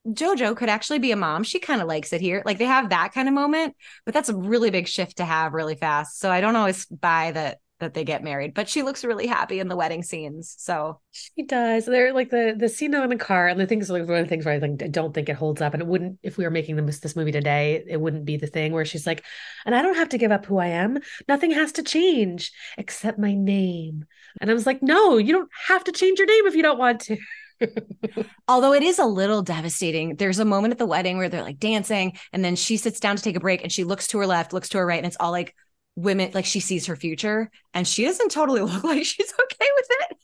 JoJo could actually be a mom. She kind of likes it here. Like, they have that kind of moment, but that's a really big shift to have really fast. So I don't always buy that that they get married, but she looks really happy in the wedding scenes. So she does. They're like the the scene in the car, and the things like one of the things where I think I don't think it holds up, and it wouldn't if we were making this this movie today, it wouldn't be the thing where she's like, and I don't have to give up who I am. Nothing has to change except my name. And I was like, no, you don't have to change your name if you don't want to. Although it is a little devastating. There's a moment at the wedding where they're like dancing, and then she sits down to take a break, and she looks to her left, looks to her right, and it's all like women like she sees her future and she doesn't totally look like she's okay with it.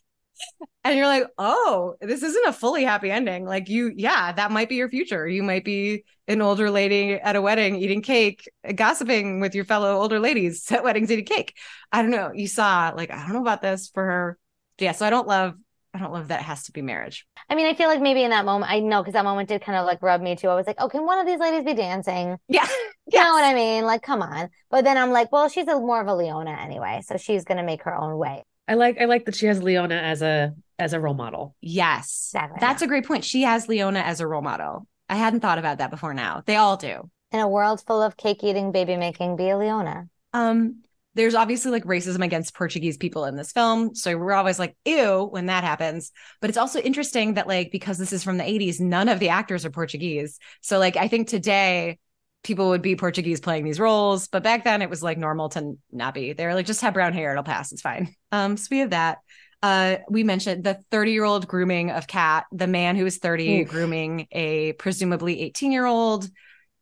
And you're like oh this isn't a fully happy ending. Like you yeah that might be your future. You might be an older lady at a wedding eating cake gossiping with your fellow older ladies at weddings eating cake. I don't know. You saw like i don't know about this for her. Yeah so i don't love I don't love that it has to be marriage. I mean, I feel like maybe in that moment, I know because that moment did kind of like rub me too. I was like, oh, can one of these ladies be dancing? Yeah. You yes. know what I mean? Like, come on. But then I'm like, well, she's a more of a Leona anyway. So she's gonna make her own way. I like I like that she has Leona as a as a role model. Yes. Exactly. That's a great point. She has Leona as a role model. I hadn't thought about that before now. They all do. In a world full of cake eating, baby making, be a Leona. Um, there's obviously like racism against Portuguese people in this film. So we're always like, ew, when that happens. But it's also interesting that, like, because this is from the 80s, none of the actors are Portuguese. So, like, I think today people would be Portuguese playing these roles. But back then it was like normal to not be. They're like, just have brown hair, it'll pass. It's fine. Um, so we have that. Uh, we mentioned the 30 year old grooming of Kat, the man who is 30 Oof. grooming a presumably 18 year old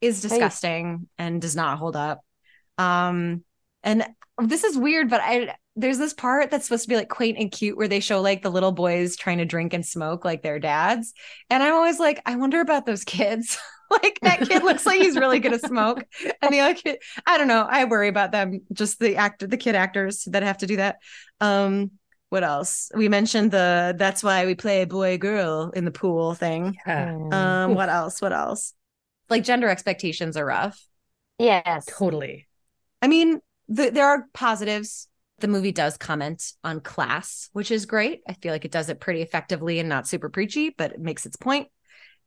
is disgusting and does not hold up. Um, and this is weird, but I there's this part that's supposed to be like quaint and cute where they show like the little boys trying to drink and smoke like their dads. And I'm always like, I wonder about those kids. like that kid looks like he's really gonna smoke. And the other kid, I don't know. I worry about them, just the actor, the kid actors that have to do that. Um, what else? We mentioned the that's why we play boy girl in the pool thing. Yeah. Um, what else? What else? Like gender expectations are rough. Yes. Totally. I mean, the, there are positives. The movie does comment on class, which is great. I feel like it does it pretty effectively and not super preachy, but it makes its point.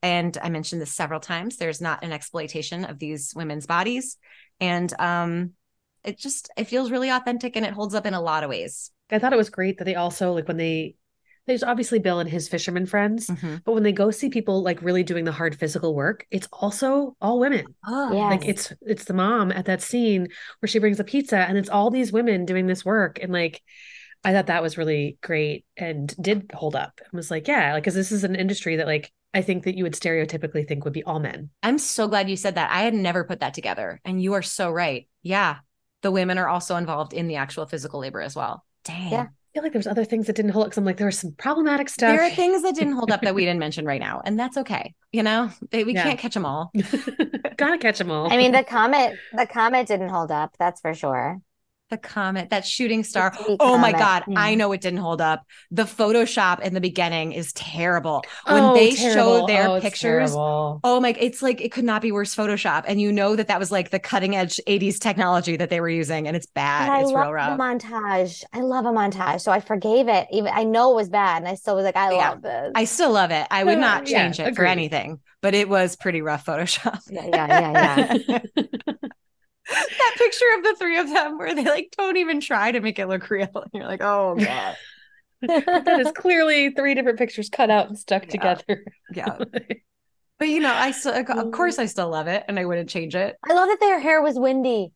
And I mentioned this several times. There's not an exploitation of these women's bodies, and um, it just it feels really authentic and it holds up in a lot of ways. I thought it was great that they also like when they there's obviously Bill and his fisherman friends, mm-hmm. but when they go see people like really doing the hard physical work, it's also all women. Oh, yes. like it's it's the mom at that scene where she brings a pizza, and it's all these women doing this work, and like I thought that was really great and did hold up. I was like, yeah, like because this is an industry that like I think that you would stereotypically think would be all men. I'm so glad you said that. I had never put that together, and you are so right. Yeah, the women are also involved in the actual physical labor as well. Dang. Yeah feel like there's other things that didn't hold up. Cause I'm like, there was some problematic stuff. There are things that didn't hold up that we didn't mention right now, and that's okay. You know, we yeah. can't catch them all. Gotta catch them all. I mean, the comet, the comet didn't hold up. That's for sure the comet, that shooting star. Oh my God. Mm. I know it didn't hold up. The Photoshop in the beginning is terrible. When oh, they terrible. show their oh, pictures, oh my, it's like it could not be worse Photoshop. And you know that that was like the cutting edge 80s technology that they were using. And it's bad. And it's I real rough. montage. I love a montage. So I forgave it. Even I know it was bad. And I still was like, I yeah. love this. I still love it. I would not change yeah, it agreed. for anything, but it was pretty rough Photoshop. Yeah, yeah, yeah, yeah. that picture of the three of them where they like don't even try to make it look real. And you're like, oh god. that is clearly three different pictures cut out and stuck yeah. together. yeah. But you know, I still of course I still love it and I wouldn't change it. I love that their hair was windy.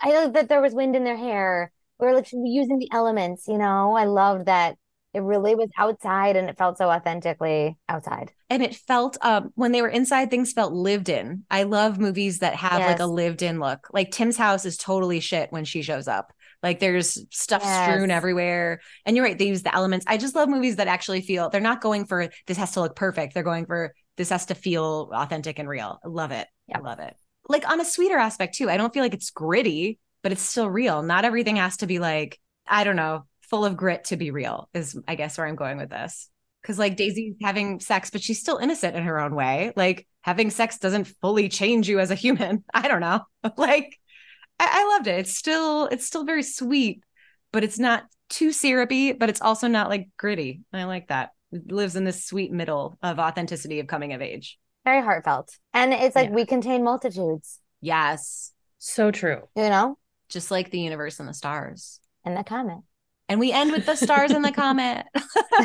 I love that there was wind in their hair. We are like using the elements, you know. I loved that it really was outside and it felt so authentically outside and it felt um when they were inside things felt lived in i love movies that have yes. like a lived in look like tim's house is totally shit when she shows up Like there's stuff Yes. strewn everywhere. And you're right, they use the elements. I just love movies that actually feel they're not going for this has to look perfect. They're going for this has to feel authentic and real. I love it. I love it. Like on a sweeter aspect too. I don't feel like it's gritty, but it's still real. Not everything has to be like, I don't know, full of grit to be real, is I guess where I'm going with this. Cause like Daisy's having sex, but she's still innocent in her own way. Like having sex doesn't fully change you as a human. I don't know. like I, I loved it. It's still it's still very sweet, but it's not too syrupy, but it's also not like gritty. I like that. It lives in this sweet middle of authenticity of coming of age. Very heartfelt. And it's like Yeah. we contain multitudes, Yes. So true. you know, Just like the universe and the stars. in the comment. And we end with the stars in the comment.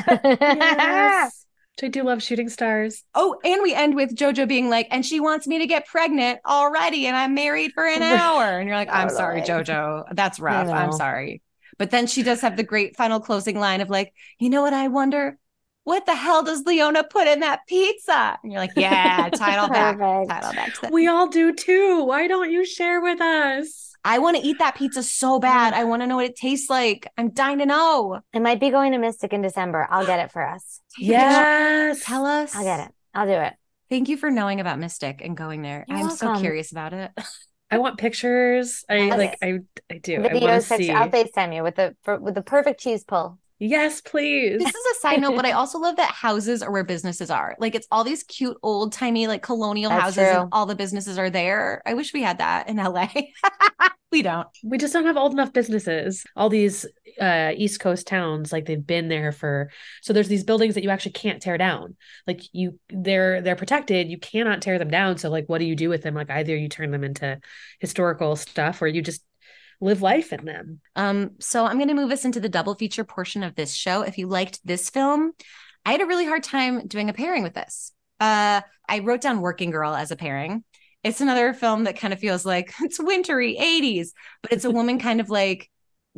Yes. Which I do love shooting stars. Oh, and we end with JoJo being like, and she wants me to get pregnant already, and I'm married for an hour. And you're like, I'm sorry, Totally. JoJo. That's rough. I'm sorry. But then she does have the great final closing line of like, you know what I wonder? What the hell does Leona put in that pizza? And you're like, yeah, tie it all back. Perfect. Tie it all back. We all do too. Why don't you share with us? I want to eat that pizza so bad. I want to know what it tastes like. I'm dying to know. It might be going to Mystic in December. I'll get it for us. Yes. Tell us. I'll get it. I'll do it. Thank you for knowing about Mystic and going there. You're I'm so curious about it. I want pictures. I Yes. like I I do. I want to Videos, see. I'll FaceTime you with the for, with the perfect cheese pull. Yes, please. This is a side note, but I also love that houses are where businesses are. Like it's all these cute old timey like colonial That's houses true. and all the businesses are there. I wish we had that in LA. we don't. we just don't have old enough businesses. All these uh East Coast towns, like they've been there for so there's these buildings that you actually can't tear down. Like you they're they're protected. You cannot tear them down. So like what do you do with them? Like either you turn them into historical stuff or you just live life in them. Um, so I'm gonna move us into the double feature portion of this show. If you liked this film, I had a really hard time doing a pairing with this. Uh I wrote down Working Girl as a pairing. It's another film that kind of feels like it's wintry 80s, but it's a woman kind of like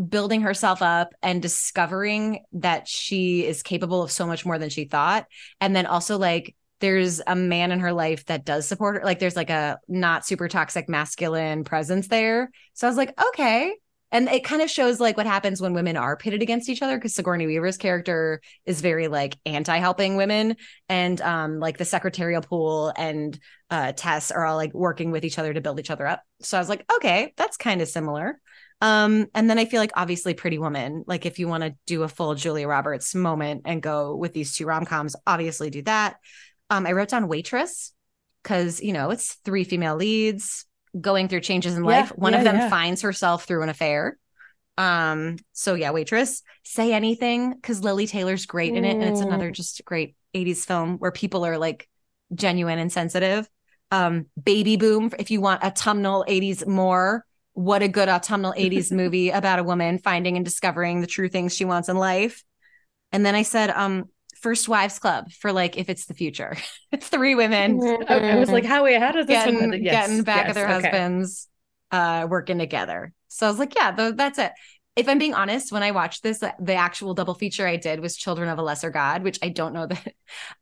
building herself up and discovering that she is capable of so much more than she thought. And then also like there's a man in her life that does support her. Like there's like a not super toxic masculine presence there. So I was like, okay. And it kind of shows like what happens when women are pitted against each other because Sigourney Weaver's character is very like anti-helping women and um like the secretarial pool and uh Tess are all like working with each other to build each other up. So I was like, okay, that's kind of similar. Um, and then I feel like obviously Pretty Woman, like if you want to do a full Julia Roberts moment and go with these two rom-coms, obviously do that. Um, I wrote down Waitress because you know it's three female leads going through changes in Yeah, life. One of them yeah. finds herself through an affair. Um, so yeah, Waitress, Say Anything, because Lili Taylor's great in it, and it's Mm. another just great 80s film where people are like genuine and sensitive. Um, Baby Boom, if you want autumnal 80s more, what a good autumnal 80s movie about a woman finding and discovering the true things she wants in life. And then I said, um, First Wives Club for like if it's the future. it's Three women I, I was like, how wait, how does this getting one yes, getting back yes, at their okay. husbands, uh, working together. So I was like, yeah, th- that's it. If I'm being honest, when I watched this, uh, the actual double feature I did was Children of a Lesser God, which I don't know that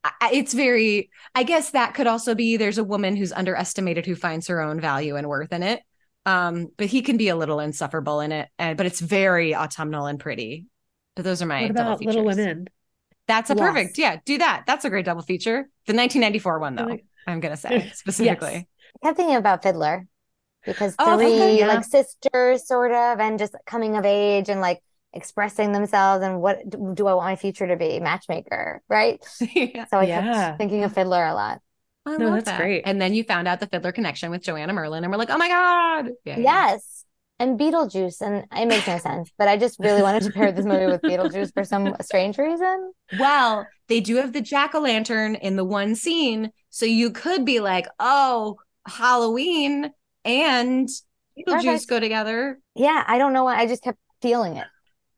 I- I- it's very. I guess that could also be there's a woman who's underestimated who finds her own value and worth in it. Um, but he can be a little insufferable in it, and but it's very autumnal and pretty. But those are my What about Little. Women? That's a Yes. perfect. Yeah, do that. That's a great double feature. The 1994 one, though. I'm gonna say specifically. I kept thinking about Fiddler because Oh, three okay, yeah. like sisters sort of and just coming of age and like expressing themselves and what do, do I want my future to be? Matchmaker, right? yeah. So I Yeah. kept thinking of Fiddler a lot. I No, love that's that. great. And then you found out the Fiddler connection with Joanna Merlin, and we're like, oh my god, yeah, yeah. Yes. And Beetlejuice, and it makes no sense, but I just really wanted to pair this movie with Beetlejuice for some strange reason. Well, they do have the jack o' lantern in the one scene, so you could be like, oh, Halloween and Beetlejuice Perfect. go together. Yeah, I don't know why. I just kept feeling it.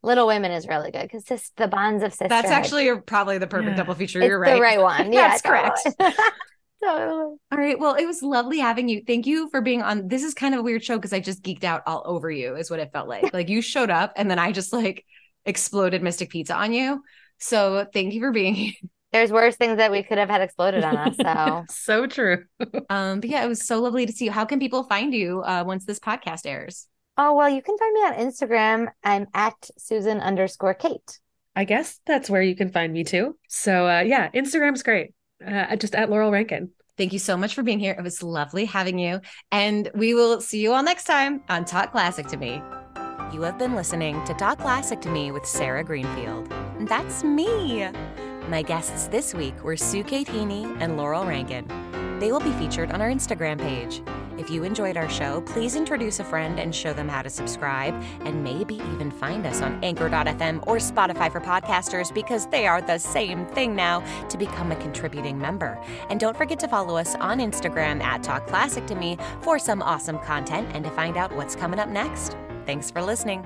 Little Women is really good because this the bonds of sisterhood. That's actually probably the perfect Yeah. double feature. it's You're right. the right one. Yeah, That's correct. totally. Totally. All right. Well, it was lovely having you. Thank you for being on. This is kind of a weird show because I just geeked out all over you, is what it felt like. like you showed up and then I just like exploded Mystic Pizza on you. So thank you for being here. There's worse things that we could have had exploded on us. So so true. Um, but yeah, it was so lovely to see you. How can people find you uh, once this podcast airs? Oh, well, you can find me on Instagram. I'm at Susan underscore Kate. I guess that's where you can find me too. So uh, yeah, Instagram's great. Uh, just at Laurel Rankin. Thank you so much for being here. It was lovely having you. And we will see you all next time on Talk Classic to Me. You have been listening to Talk Classic to Me with Sara Greenfield. That's me. My guests this week were Sue Heaney and Laurel Rankin. They will be featured on our Instagram page. If you enjoyed our show, please introduce a friend and show them how to subscribe, and maybe even find us on Anchor.fm or Spotify for podcasters because they are the same thing now to become a contributing member. And don't forget to follow us on Instagram at Talk Classic to Me for some awesome content and to find out what's coming up next. Thanks for listening.